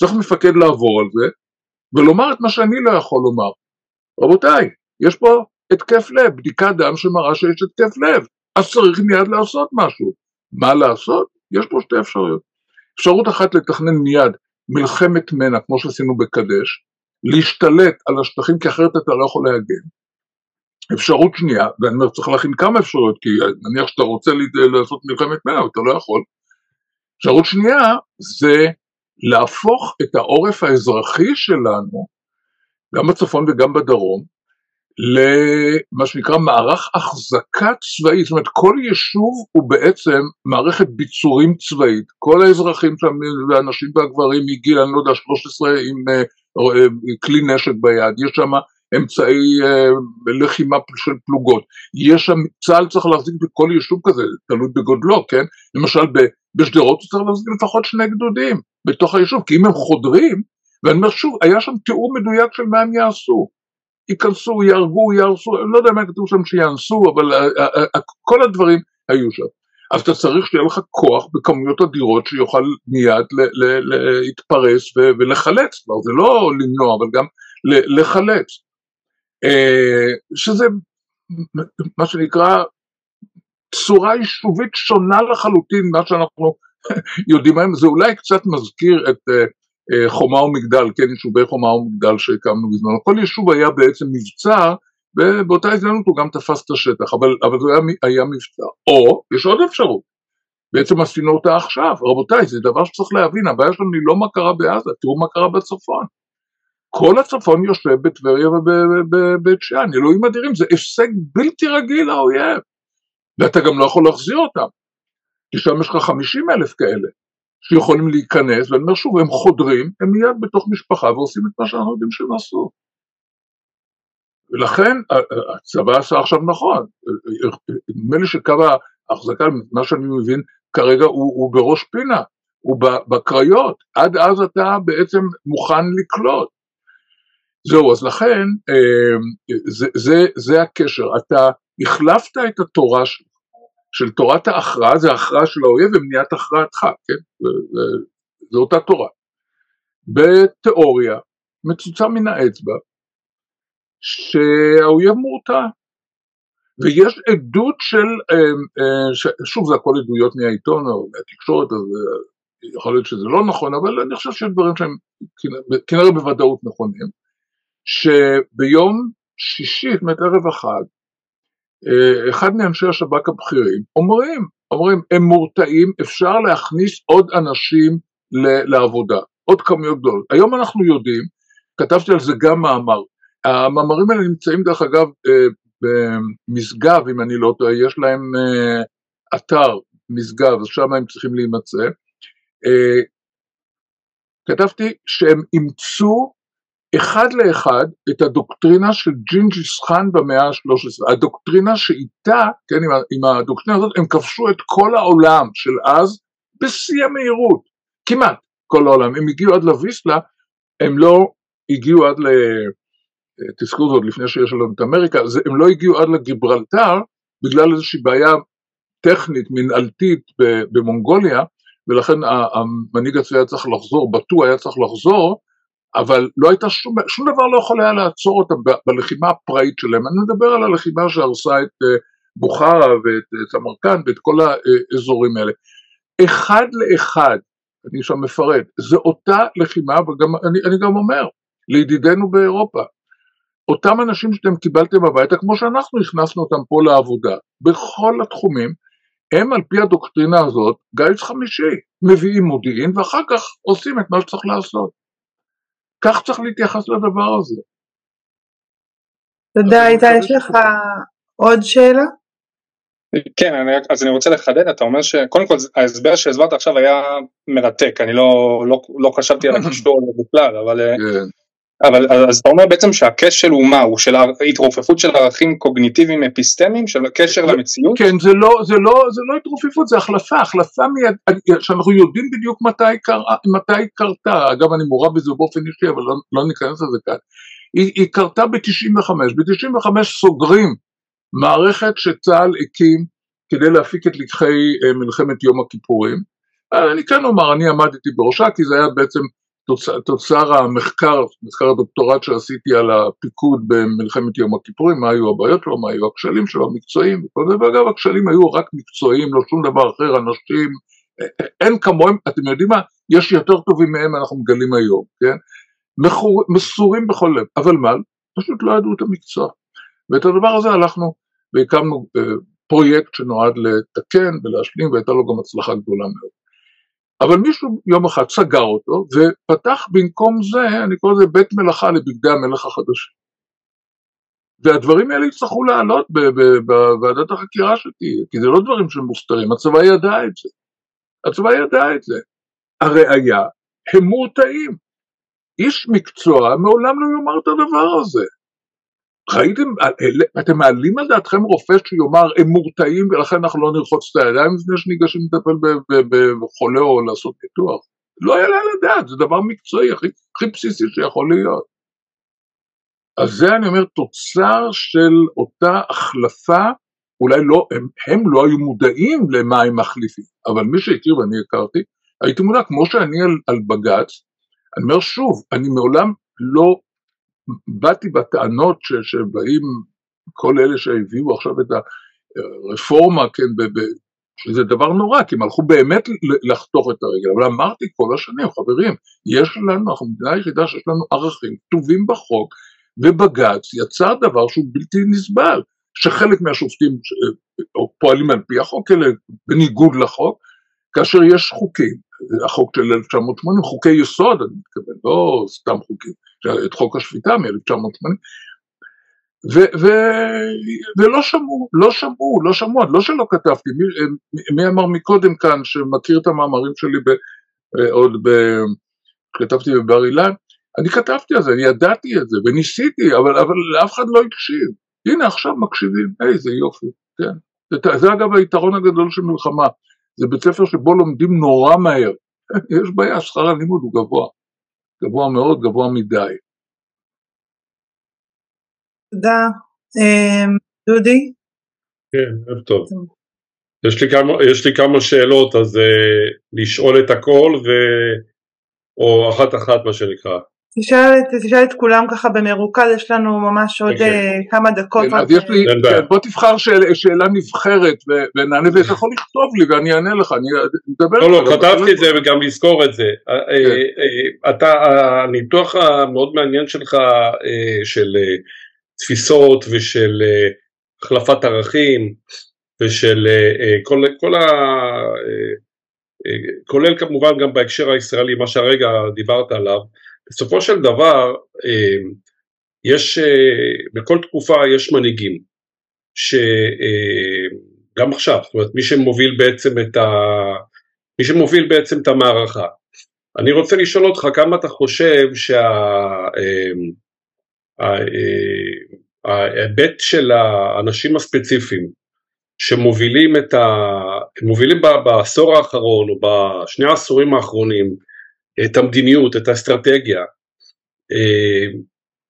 צריך מפקד לעבור על זה, ולומר את מה שאני לא יכול לומר. רבותיי, יש פה התקף לב, בדיקת דם שמראה שיש התקף לב, אז צריך מיד לעשות משהו. מה לעשות? יש פה שתי אפשרויות. אפשרות אחת לתכנן מיד מלחמת מנע, כמו שעשינו בקדש, להשתלט על השטחים, כי אחרת אתה לא יכול להגן. אפשרות שנייה, ואני אומר, צריך להכין כמה אפשרויות, כי נניח שאתה רוצה לעשות מלחמת מנע, אתה לא יכול. אפשרות שנייה זה להפוך את העורף האזרחי שלנו, גם בצפון וגם בדרום, למה שנקרא מערך החזקה צבאית, זאת אומרת כל יישוב הוא בעצם מערכת ביצורים צבאית, כל האזרחים שם, והנשים והגברים מגיל, אני לא יודע, 13 עם uh, כלי נשק ביד, יש שם אמצעי uh, לחימה של פלוגות, יש שם, צה"ל צריך להחזיק בכל יישוב כזה, תלוי בגודלו, כן? למשל בשדרות הוא צריך להחזיק לפחות שני גדודים בתוך היישוב, כי אם הם חודרים, ואני אומר שוב, היה שם תיאור מדויק של מה הם יעשו. ייכנסו, יהרגו, יהרסו, אני לא יודע מה כתוב שם שיאנסו, אבל אה, אה, אה, כל הדברים היו שם. אז אתה צריך שיהיה לך כוח בכמויות אדירות שיוכל מיד להתפרס ולחלץ, זה לא למנוע, אבל גם לחלץ. שזה מה שנקרא צורה יישובית שונה לחלוטין ממה שאנחנו יודעים היום, זה אולי קצת מזכיר את חומה ומגדל, כן, יישובי חומה ומגדל שהקמנו בזמנו, כל יישוב היה בעצם מבצר, ובאותה הזדמנות הוא גם תפס את השטח, אבל, אבל זה היה, היה מבצר. או, יש עוד אפשרות, בעצם עשינו אותה עכשיו, רבותיי, זה דבר שצריך להבין, הבעיה שלנו היא לא מה קרה בעזה, תראו מה קרה בצפון. כל הצפון יושב בטבריה ובבית שאן, אלוהים אדירים, זה הישג בלתי רגיל לאויב, ואתה גם לא יכול להחזיר אותם, כי שם יש לך 50 אלף כאלה. שיכולים להיכנס, ואני אומר שוב, הם חודרים, הם מיד בתוך משפחה ועושים את מה שאנחנו יודעים שהם עשו. ולכן הצבא עשה עכשיו נכון, נדמה לי שקו ההחזקה, מה שאני מבין, כרגע הוא, הוא בראש פינה, הוא בקריות, עד אז אתה בעצם מוכן לקלוט. זהו, אז לכן זה, זה, זה הקשר, אתה החלפת את התורה שלך, של תורת ההכרעה זה הכרעה של האויב ומניעת הכרעתך, כן? זו אותה תורה. בתיאוריה מצוצה מן האצבע שהאויב מורתע ויש עדות של, אמ, אה, שוב זה הכל עדויות מהעיתון או מהתקשורת אז אה, יכול להיות שזה לא נכון אבל אני חושב שיש דברים שהם כנראה בוודאות נכונים שביום שישי, זאת אומרת ערב החג אחד מאנשי השב"כ הבכירים אומרים, אומרים הם מורתעים, אפשר להכניס עוד אנשים לעבודה, עוד כמויות גדולות. היום אנחנו יודעים, כתבתי על זה גם מאמר, המאמרים האלה נמצאים דרך אגב אה, במשגב, אם אני לא טועה, יש להם אה, אתר משגב, אז שם הם צריכים להימצא. כתבתי שהם אימצו אחד לאחד את הדוקטרינה של ג'ינג'יס חאן במאה ה-13, הדוקטרינה שאיתה, כן, עם, עם הדוקטרינה הזאת, הם כבשו את כל העולם של אז בשיא המהירות, כמעט כל העולם, הם הגיעו עד לוויסלה, הם לא הגיעו עד ל... תזכרו זאת לפני שיש לנו את אמריקה, הם לא הגיעו עד לגיברלטר בגלל איזושהי בעיה טכנית, מנהלתית במונגוליה, ולכן המנהיג הצבאי היה צריך לחזור, בטו היה צריך לחזור, אבל לא הייתה שום, שום דבר לא יכול היה לעצור אותם בלחימה הפראית שלהם. אני מדבר על הלחימה שהרסה את בוכרה ואת סמרקנד ואת כל האזורים האלה. אחד לאחד, אני שם מפרט, זה אותה לחימה, ואני גם אומר, לידידינו באירופה, אותם אנשים שאתם קיבלתם הביתה, כמו שאנחנו הכנסנו אותם פה לעבודה, בכל התחומים, הם על פי הדוקטרינה הזאת, גיס חמישי, מביאים מודיעין ואחר כך עושים את מה שצריך לעשות. כך צריך להתייחס לדבר הזה. תודה, איתי, יש לך עוד שאלה? כן, אני, אז אני רוצה לחדד, אתה אומר שקודם כל ההסבר שהסברת עכשיו היה מרתק, אני לא, לא, לא חשבתי על הקישור בכלל, אבל, כן. אבל אז אתה אומר בעצם שהכשל הוא מה, הוא של התרופפות של ערכים קוגניטיביים אפיסטמיים, של קשר למציאות? כן, זה לא, זה לא, זה לא התרופפות, זה החלפה, החלפה מיד, שאנחנו יודעים בדיוק מתי, קר, מתי קרתה, אגב אני מעורב בזה באופן אישי, אבל לא, לא ניכנס לזה כאן, היא, היא קרתה ב-95, ב-95 סוגרים מערכת שצה"ל הקים כדי להפיק את לקחי אה, מלחמת יום הכיפורים. אני כן אומר, אני עמדתי בראשה כי זה היה בעצם תוצר, תוצר המחקר, מחקר הדוקטורט שעשיתי על הפיקוד במלחמת יום הכיפורים, מה היו הבעיות שלו, מה היו הכשלים שלו, המקצועיים, ואגב הכשלים היו רק מקצועיים, לא שום דבר אחר, אנשים, אין כמוהם, אתם יודעים מה, יש יותר טובים מהם אנחנו מגלים היום, כן? מסורים בכל לב, אבל מה? פשוט לא ידעו את המקצוע. ואת הדבר הזה הלכנו והקמנו אה, פרויקט שנועד לתקן ולהשלים והייתה לו גם הצלחה גדולה מאוד. אבל מישהו יום אחד סגר אותו ופתח במקום זה, אני קורא לזה בית מלאכה לבגדי המלך החדשים. והדברים האלה יצטרכו לעלות בוועדת החקירה שתהיה, כי זה לא דברים שמוסתרים, הצבא ידע את זה. הצבא ידע את זה. הראיה, הם מורתעים. איש מקצוע מעולם לא יאמר את הדבר הזה. ראיתם, אתם מעלים על דעתכם רופא שיאמר הם מורתעים ולכן אנחנו לא נרחוץ את הידיים לפני שניגשים לטפל בחולה או לעשות ניתוח? לא יעלה על הדעת, זה דבר מקצועי הכי, הכי בסיסי שיכול להיות. אז זה אני אומר תוצר של אותה החלפה, אולי לא, הם, הם לא היו מודעים למה הם מחליפים, אבל מי שהכיר ואני הכרתי, הייתי מודע, כמו שאני על, על בג"ץ, אני אומר שוב, אני מעולם לא באתי בטענות ש, שבאים כל אלה שהביאו עכשיו את הרפורמה, כן, ב, ב, שזה דבר נורא, כי הם הלכו באמת לחתוך את הרגל, אבל אמרתי כל השנים, חברים, יש לנו, אנחנו מדינה היחידה שיש לנו ערכים כתובים בחוק, ובג"ץ יצר דבר שהוא בלתי נסבל, שחלק מהשופטים פועלים על פי החוק, אלא בניגוד לחוק, כאשר יש חוקים, החוק של 1980, חוקי יסוד, אני מתכוון, לא סתם חוקים, את חוק השפיטה מ-1980, ולא שמעו, לא שמעו, לא שמעו, לא שלא כתבתי, מי, מי אמר מקודם כאן שמכיר את המאמרים שלי ב, עוד ב... כתבתי בבר אילן, אני כתבתי על זה, אני ידעתי את זה, וניסיתי, אבל, אבל אף אחד לא הקשיב. הנה עכשיו מקשיבים, איזה יופי, כן. זה, זה אגב היתרון הגדול של מלחמה, זה בית ספר שבו לומדים נורא מהר. יש בעיה, שכר הלימוד הוא גבוה. גבוה מאוד, גבוה מדי. תודה. אמ, דודי? כן, ערב טוב. יש לי כמה, יש לי כמה שאלות, אז uh, לשאול את הכל, ו... או אחת אחת מה שנקרא. תשאל, תשאל את כולם ככה במרוכז, יש לנו ממש עוד okay. אוקיי. uh, כמה דקות. כן, אז יש לי, כן, בוא תבחר שאל, שאלה נבחרת ונענה, ואתה יכול לכתוב לי ואני אענה לך, אני אדבר. לא, לא, כתבתי את זה וגם לזכור את זה. אה, כן. אה, אתה, הניתוח המאוד מעניין שלך של תפיסות ושל החלפת ערכים ושל כל, כל ה... כולל כמובן גם בהקשר הישראלי, מה שהרגע דיברת עליו, בסופו של דבר אה, יש, אה, בכל תקופה יש מנהיגים, שגם אה, עכשיו, זאת אומרת מי שמוביל בעצם את, ה, מי שמוביל בעצם את המערכה. אני רוצה לשאול אותך כמה אתה חושב שההיבט של האנשים הספציפיים שמובילים את ה... מובילים בעשור האחרון או בשני העשורים האחרונים את המדיניות, את האסטרטגיה, אה,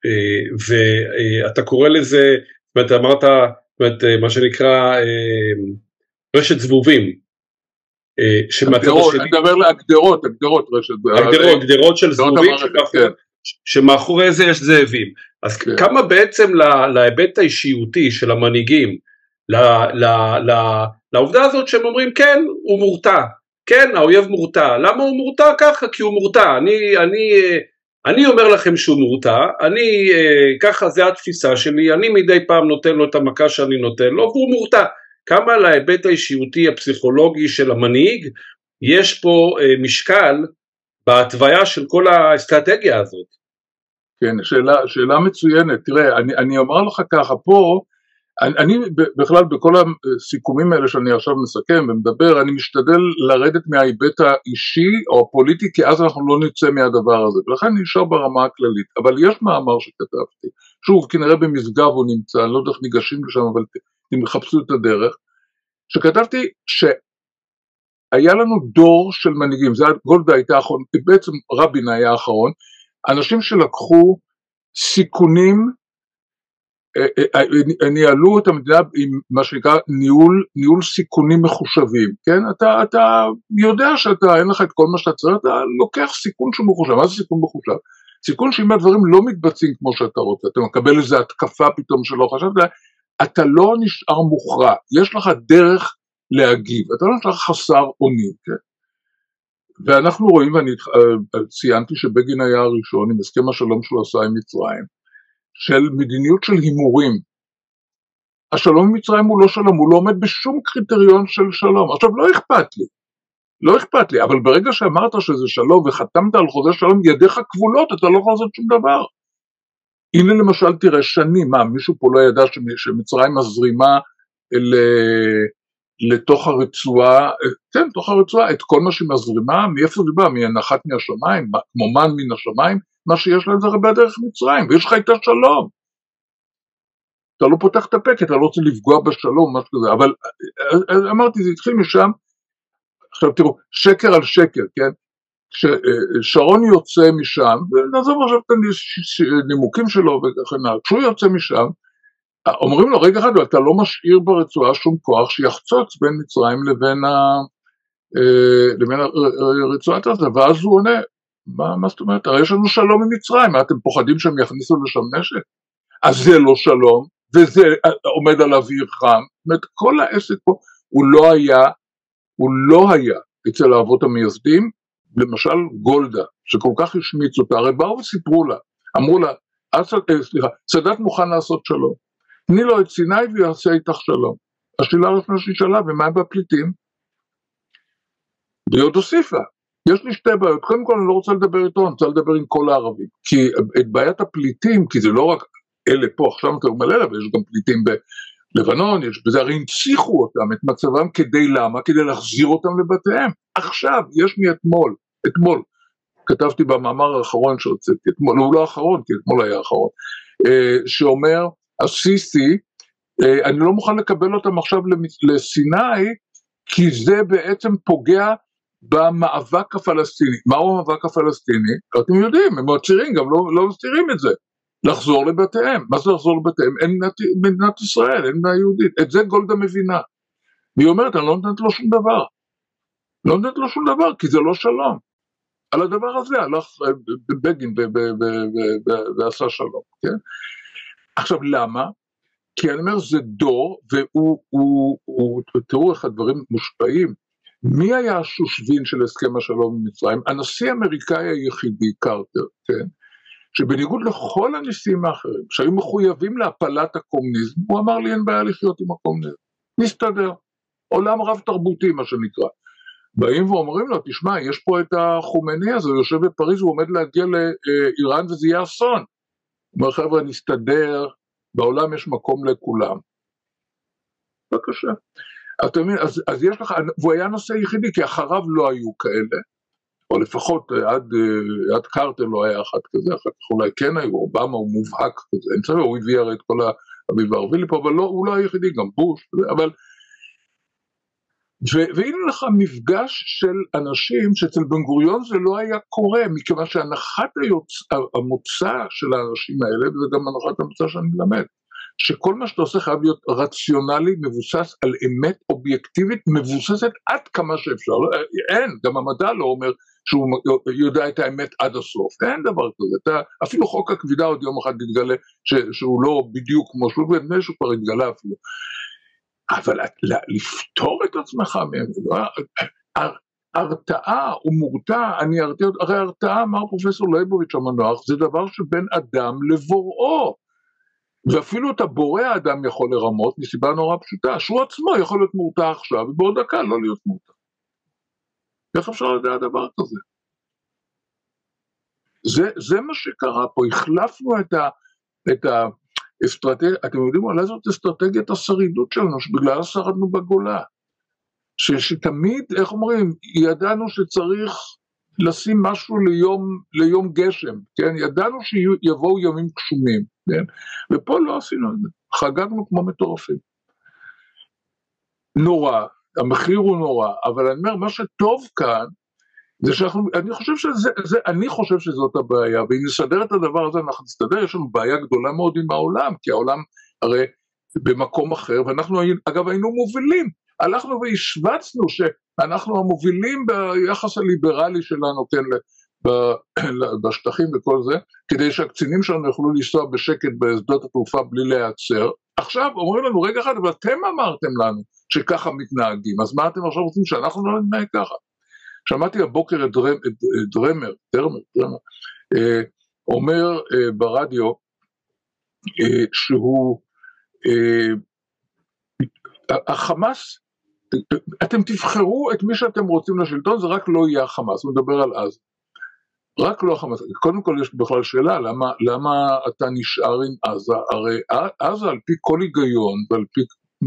אה, ואתה קורא לזה, זאת אומרת אמרת, זאת אומרת מה שנקרא אה, רשת זבובים. הגדרות, אני מדבר להגדרות, הגדרות רשת. הגדרות, גדרות של זבובים, כן. שמאחורי זה יש זאבים. אז כן. כמה בעצם להיבט האישיותי של המנהיגים, ל, ל, ל, לעובדה הזאת שהם אומרים כן, הוא מורתע, כן, האויב מורתע, למה הוא מורתע ככה? כי הוא מורתע, אני, אני, אני אומר לכם שהוא מורתע, אני, ככה זה התפיסה שלי, אני מדי פעם נותן לו את המכה שאני נותן לו, והוא מורתע. כמה להיבט האישיותי הפסיכולוגי של המנהיג יש פה משקל בהתוויה של כל האסטרטגיה הזאת. כן, שאלה, שאלה מצוינת. תראה, אני, אני אומר לך ככה, פה, אני, בכלל בכל הסיכומים האלה שאני עכשיו מסכם ומדבר, אני משתדל לרדת מההיבט האישי או הפוליטי, כי אז אנחנו לא נצא מהדבר הזה, ולכן אני נשאר ברמה הכללית. אבל יש מאמר שכתבתי, שוב, כנראה במשגב הוא נמצא, אני לא יודע איך ניגשים לשם, אבל אם יחפשו את הדרך, שכתבתי ש... היה לנו דור של מנהיגים, זה גולדה הייתה האחרון, בעצם רבין היה האחרון, אנשים שלקחו סיכונים, ניהלו את המדינה עם מה שנקרא ניהול, ניהול סיכונים מחושבים, כן? אתה, אתה יודע שאתה, אין לך את כל מה שאתה צריך, אתה לוקח סיכון שהוא מחושב, מה זה סיכון מחושב? סיכון שאם הדברים לא מתבצעים כמו שאתה רוצה, אתה מקבל איזו התקפה פתאום שלא חשבת, אתה לא נשאר מוכרע, יש לך דרך להגיב, אתה לא נשאר חסר אונים, כן? ואנחנו רואים, ואני אה, ציינתי שבגין היה הראשון עם הסכם השלום שהוא עשה עם מצרים, של מדיניות של הימורים. השלום עם מצרים הוא לא שלום, הוא לא עומד בשום קריטריון של שלום. עכשיו לא אכפת לי, לא אכפת לי, אבל ברגע שאמרת שזה שלום וחתמת על חוזה שלום, ידיך כבולות, אתה לא יכול לעשות שום דבר. הנה למשל תראה שנים, מה מישהו פה לא ידע שמצרים מזרימה לתוך הרצועה, כן, תוך הרצועה, את כל מה שהיא מזרימה, מאיפה זה בא? מהנחת מהשמיים, כמו מן מן השמיים, מה שיש להם זה הרבה דרך מצרים, ויש לך את השלום. אתה לא פותח את הפה כי אתה לא רוצה לפגוע בשלום, משהו כזה, אבל אמרתי, זה התחיל משם, עכשיו תראו, שקר על שקר, כן? כששרון יוצא משם, ונעזוב עכשיו את הנימוקים שלו וכן הלאה, כשהוא יוצא משם, אומרים לו רגע אחד אתה לא משאיר ברצועה שום כוח שיחצוץ בין מצרים לבין, ה, אה, לבין רצועת עזה ואז הוא עונה מה, מה זאת אומרת? הרי יש לנו שלום עם מצרים מה אתם פוחדים שהם יכניסו לשם נשק? אז זה לא שלום וזה אה, עומד על אוויר חם. זאת אומרת כל העסק פה הוא לא היה הוא לא היה אצל האבות המייסדים. למשל גולדה שכל כך השמיץ אותה הרי באו וסיפרו לה אמרו לה אה, סליחה סאדאת מוכן לעשות שלום. תני לו את סיני ויעשה איתך שלום. השאלה הראשונה שנשאלה, ומה עם הפליטים? והיא עוד הוסיפה, יש לי שתי בעיות, קודם כל אני לא רוצה לדבר איתו, אני רוצה לדבר עם כל הערבים, כי את בעיית הפליטים, כי זה לא רק אלה פה, עכשיו אתה אומר אלה, אבל יש גם פליטים בלבנון, יש בזה, הרי הנציחו אותם, את מצבם, כדי למה? כדי להחזיר אותם לבתיהם. עכשיו, יש מאתמול, אתמול, כתבתי במאמר האחרון שהוצאתי, אתמול, הוא לא האחרון, כי אתמול היה האחרון, אה, שאומר, הסיסי, אה, אני לא מוכן לקבל אותם עכשיו לסיני, כי זה בעצם פוגע במאבק הפלסטיני. מהו המאבק הפלסטיני? אתם יודעים, הם מצהירים, גם לא, לא מסתירים את זה. לחזור לבתיהם. מה זה לחזור לבתיהם? אין מדינת ישראל, אין מדינה יהודית. את זה גולדה מבינה. והיא אומרת, אני לא נותנת לו שום דבר. לא נותנת לו שום דבר, כי זה לא שלום. על הדבר הזה הלך אה, בגין ועשה שלום, כן? עכשיו למה? כי אני אומר זה דור והוא, הוא, הוא, תראו איך הדברים מושפעים. מי היה השושבין של הסכם השלום עם מצרים? הנשיא האמריקאי היחידי, קרטר, כן? שבניגוד לכל הנשיאים האחרים שהיו מחויבים להפלת הקומוניזם, הוא אמר לי אין בעיה לחיות עם הקומוניזם, נסתדר, עולם רב תרבותי מה שנקרא. באים ואומרים לו, תשמע, יש פה את החומני הזה, הוא יושב בפריז, הוא עומד להגיע לאיראן וזה יהיה אסון. הוא אומר חבר'ה נסתדר, בעולם יש מקום לכולם. בבקשה. אתה מבין, אז, אז יש לך, והוא היה הנושא היחידי, כי אחריו לא היו כאלה, או לפחות עד, אה, עד קרטר לא היה אחד כזה, אחר כך אולי כן היו, אובמה הוא מובהק כזה, אין סבבה, הוא הביא הרי את כל האביב הערבי לפה, אבל לא, הוא לא היחידי, גם בוש, אבל ו- והנה לך מפגש של אנשים שאצל בן גוריון זה לא היה קורה, מכיוון שהנחת היוצ... המוצא של האנשים האלה, וזה גם הנחת המוצא שאני מלמד, שכל מה שאתה עושה חייב להיות רציונלי, מבוסס על אמת אובייקטיבית, מבוססת עד כמה שאפשר. לא, אין, גם המדע לא אומר שהוא יודע את האמת עד הסוף, אין דבר כזה. אתה, אפילו חוק הכבידה עוד יום אחד יתגלה שהוא לא בדיוק כמו שהוא, ונדמה לי שהוא כבר יתגלה אפילו. אבל לפתור את עצמך מהם, לא, הרתעה ומורתע, אני ארתיע, הרי הרתעה, אמר פרופסור ליבוביץ' המנוח, זה דבר שבין אדם לבוראו. ואפילו את הבורא האדם יכול לרמות מסיבה נורא פשוטה, שהוא עצמו יכול להיות מורתע עכשיו, ובעוד דקה לא להיות מורתע. איך אפשר לדעת דבר כזה? זה, זה מה שקרה פה, החלפנו את, ה, את האסטרטגיה, אתם יודעים אולי זאת אסטרטגיית השרידות שלנו, שבגלל שרדנו בגולה. ש, שתמיד, איך אומרים, ידענו שצריך לשים משהו ליום, ליום גשם, כן? ידענו שיבואו ימים גשומים, כן? ופה לא עשינו את זה, חגגנו כמו מטורפים. נורא, המחיר הוא נורא, אבל אני אומר, מה שטוב כאן, זה שאנחנו, אני חושב שזה, זה, אני חושב שזאת הבעיה, ואם נסדר את הדבר הזה אנחנו נסתדר, יש לנו בעיה גדולה מאוד עם העולם, כי העולם הרי במקום אחר, ואנחנו אגב היינו מובילים, הלכנו והשווצנו שאנחנו המובילים ביחס הליברלי שלנו, כן, בשטחים וכל זה, כדי שהקצינים שלנו יוכלו לנסוע בשקט בשדות התעופה בלי להיעצר. עכשיו אומרים לנו רגע אחד, אבל אתם אמרתם לנו שככה מתנהגים, אז מה אתם עכשיו רוצים שאנחנו לא נתנהג ככה? שמעתי הבוקר את דרמר, דרמר, דרמר, דרמר אה, אומר אה, ברדיו אה, שהוא, החמאס אתם תבחרו את מי שאתם רוצים לשלטון, זה רק לא יהיה החמאס, הוא מדבר על עזה. רק לא החמאס. קודם כל יש בכלל שאלה, למה, למה אתה נשאר עם עזה? הרי עזה על פי כל היגיון ועל פי,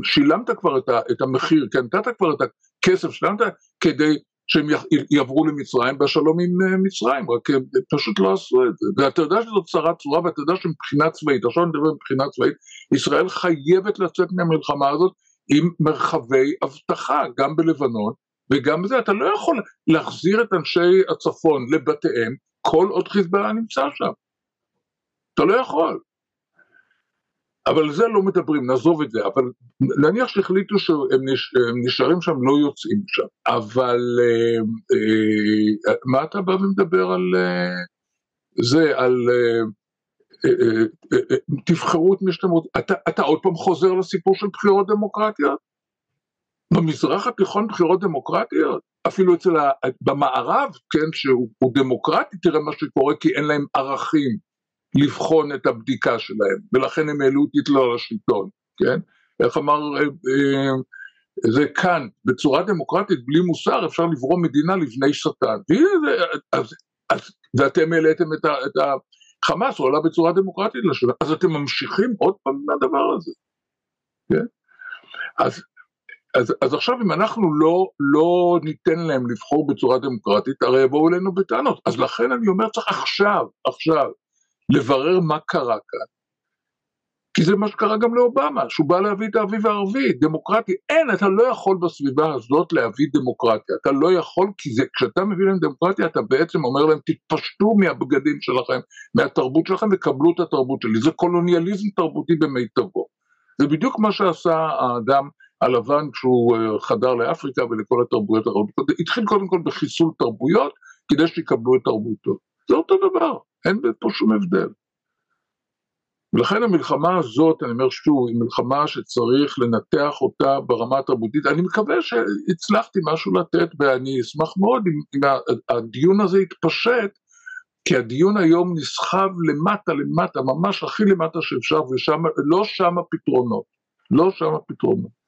שילמת כבר את, ה, את המחיר, כן, נתת כבר את הכסף, שילמת כדי שהם יעברו למצרים בשלום עם אה, מצרים, רק הם פשוט לא עשו את זה. ואתה יודע שזאת צרה צורה, ואתה יודע שמבחינה צבאית, עכשיו אני מדבר מבחינה צבאית, ישראל חייבת לצאת מהמלחמה הזאת עם מרחבי אבטחה, גם בלבנון וגם בזה, אתה לא יכול להחזיר את אנשי הצפון לבתיהם כל עוד חיזבאללה נמצא שם. אתה לא יכול. אבל זה לא מדברים, נעזוב את זה, אבל נניח שהחליטו שהם נש, נשארים שם, לא יוצאים שם, אבל אה, אה, מה אתה בא ומדבר על אה, זה, על אה, תבחרו את מי שאתם רוצים, אתה, אתה עוד פעם חוזר לסיפור של בחירות דמוקרטיות? במזרח התיכון בחירות דמוקרטיות? אפילו אצל ה... במערב, כן, שהוא דמוקרטי, תראה מה שקורה, כי אין להם ערכים לבחון את הבדיקה שלהם, ולכן הם העלו את היטלר לשלטון, כן? איך אמר, אה, אה, זה כאן, בצורה דמוקרטית, בלי מוסר, אפשר לברום מדינה לבני שטן. ואתם העליתם את, את, ה, חמאס הוא עלה בצורה דמוקרטית לשנה, אז אתם ממשיכים עוד פעם מהדבר הזה, כן? אז, אז, אז עכשיו אם אנחנו לא, לא ניתן להם לבחור בצורה דמוקרטית, הרי יבואו אלינו בטענות. אז לכן אני אומר, צריך עכשיו, עכשיו, לברר מה קרה כאן. כי זה מה שקרה גם לאובמה, שהוא בא להביא את האביב הערבי, דמוקרטי. אין, אתה לא יכול בסביבה הזאת להביא דמוקרטיה. אתה לא יכול, כי זה, כשאתה מביא להם דמוקרטיה, אתה בעצם אומר להם, תתפשטו מהבגדים שלכם, מהתרבות שלכם, וקבלו את התרבות שלי. זה קולוניאליזם תרבותי במיטבו. זה בדיוק מה שעשה האדם הלבן כשהוא אה, חדר לאפריקה ולכל התרבויות האחרות. התחיל קודם כל בחיסול תרבויות, כדי שיקבלו את תרבותו. זה אותו דבר, אין פה שום הבדל. ולכן המלחמה הזאת, אני אומר שוב, היא מלחמה שצריך לנתח אותה ברמה התרבותית. אני מקווה שהצלחתי משהו לתת, ואני אשמח מאוד אם הדיון הזה יתפשט, כי הדיון היום נסחב למטה למטה, ממש הכי למטה שאפשר, ושם, לא שם הפתרונות, לא שם הפתרונות.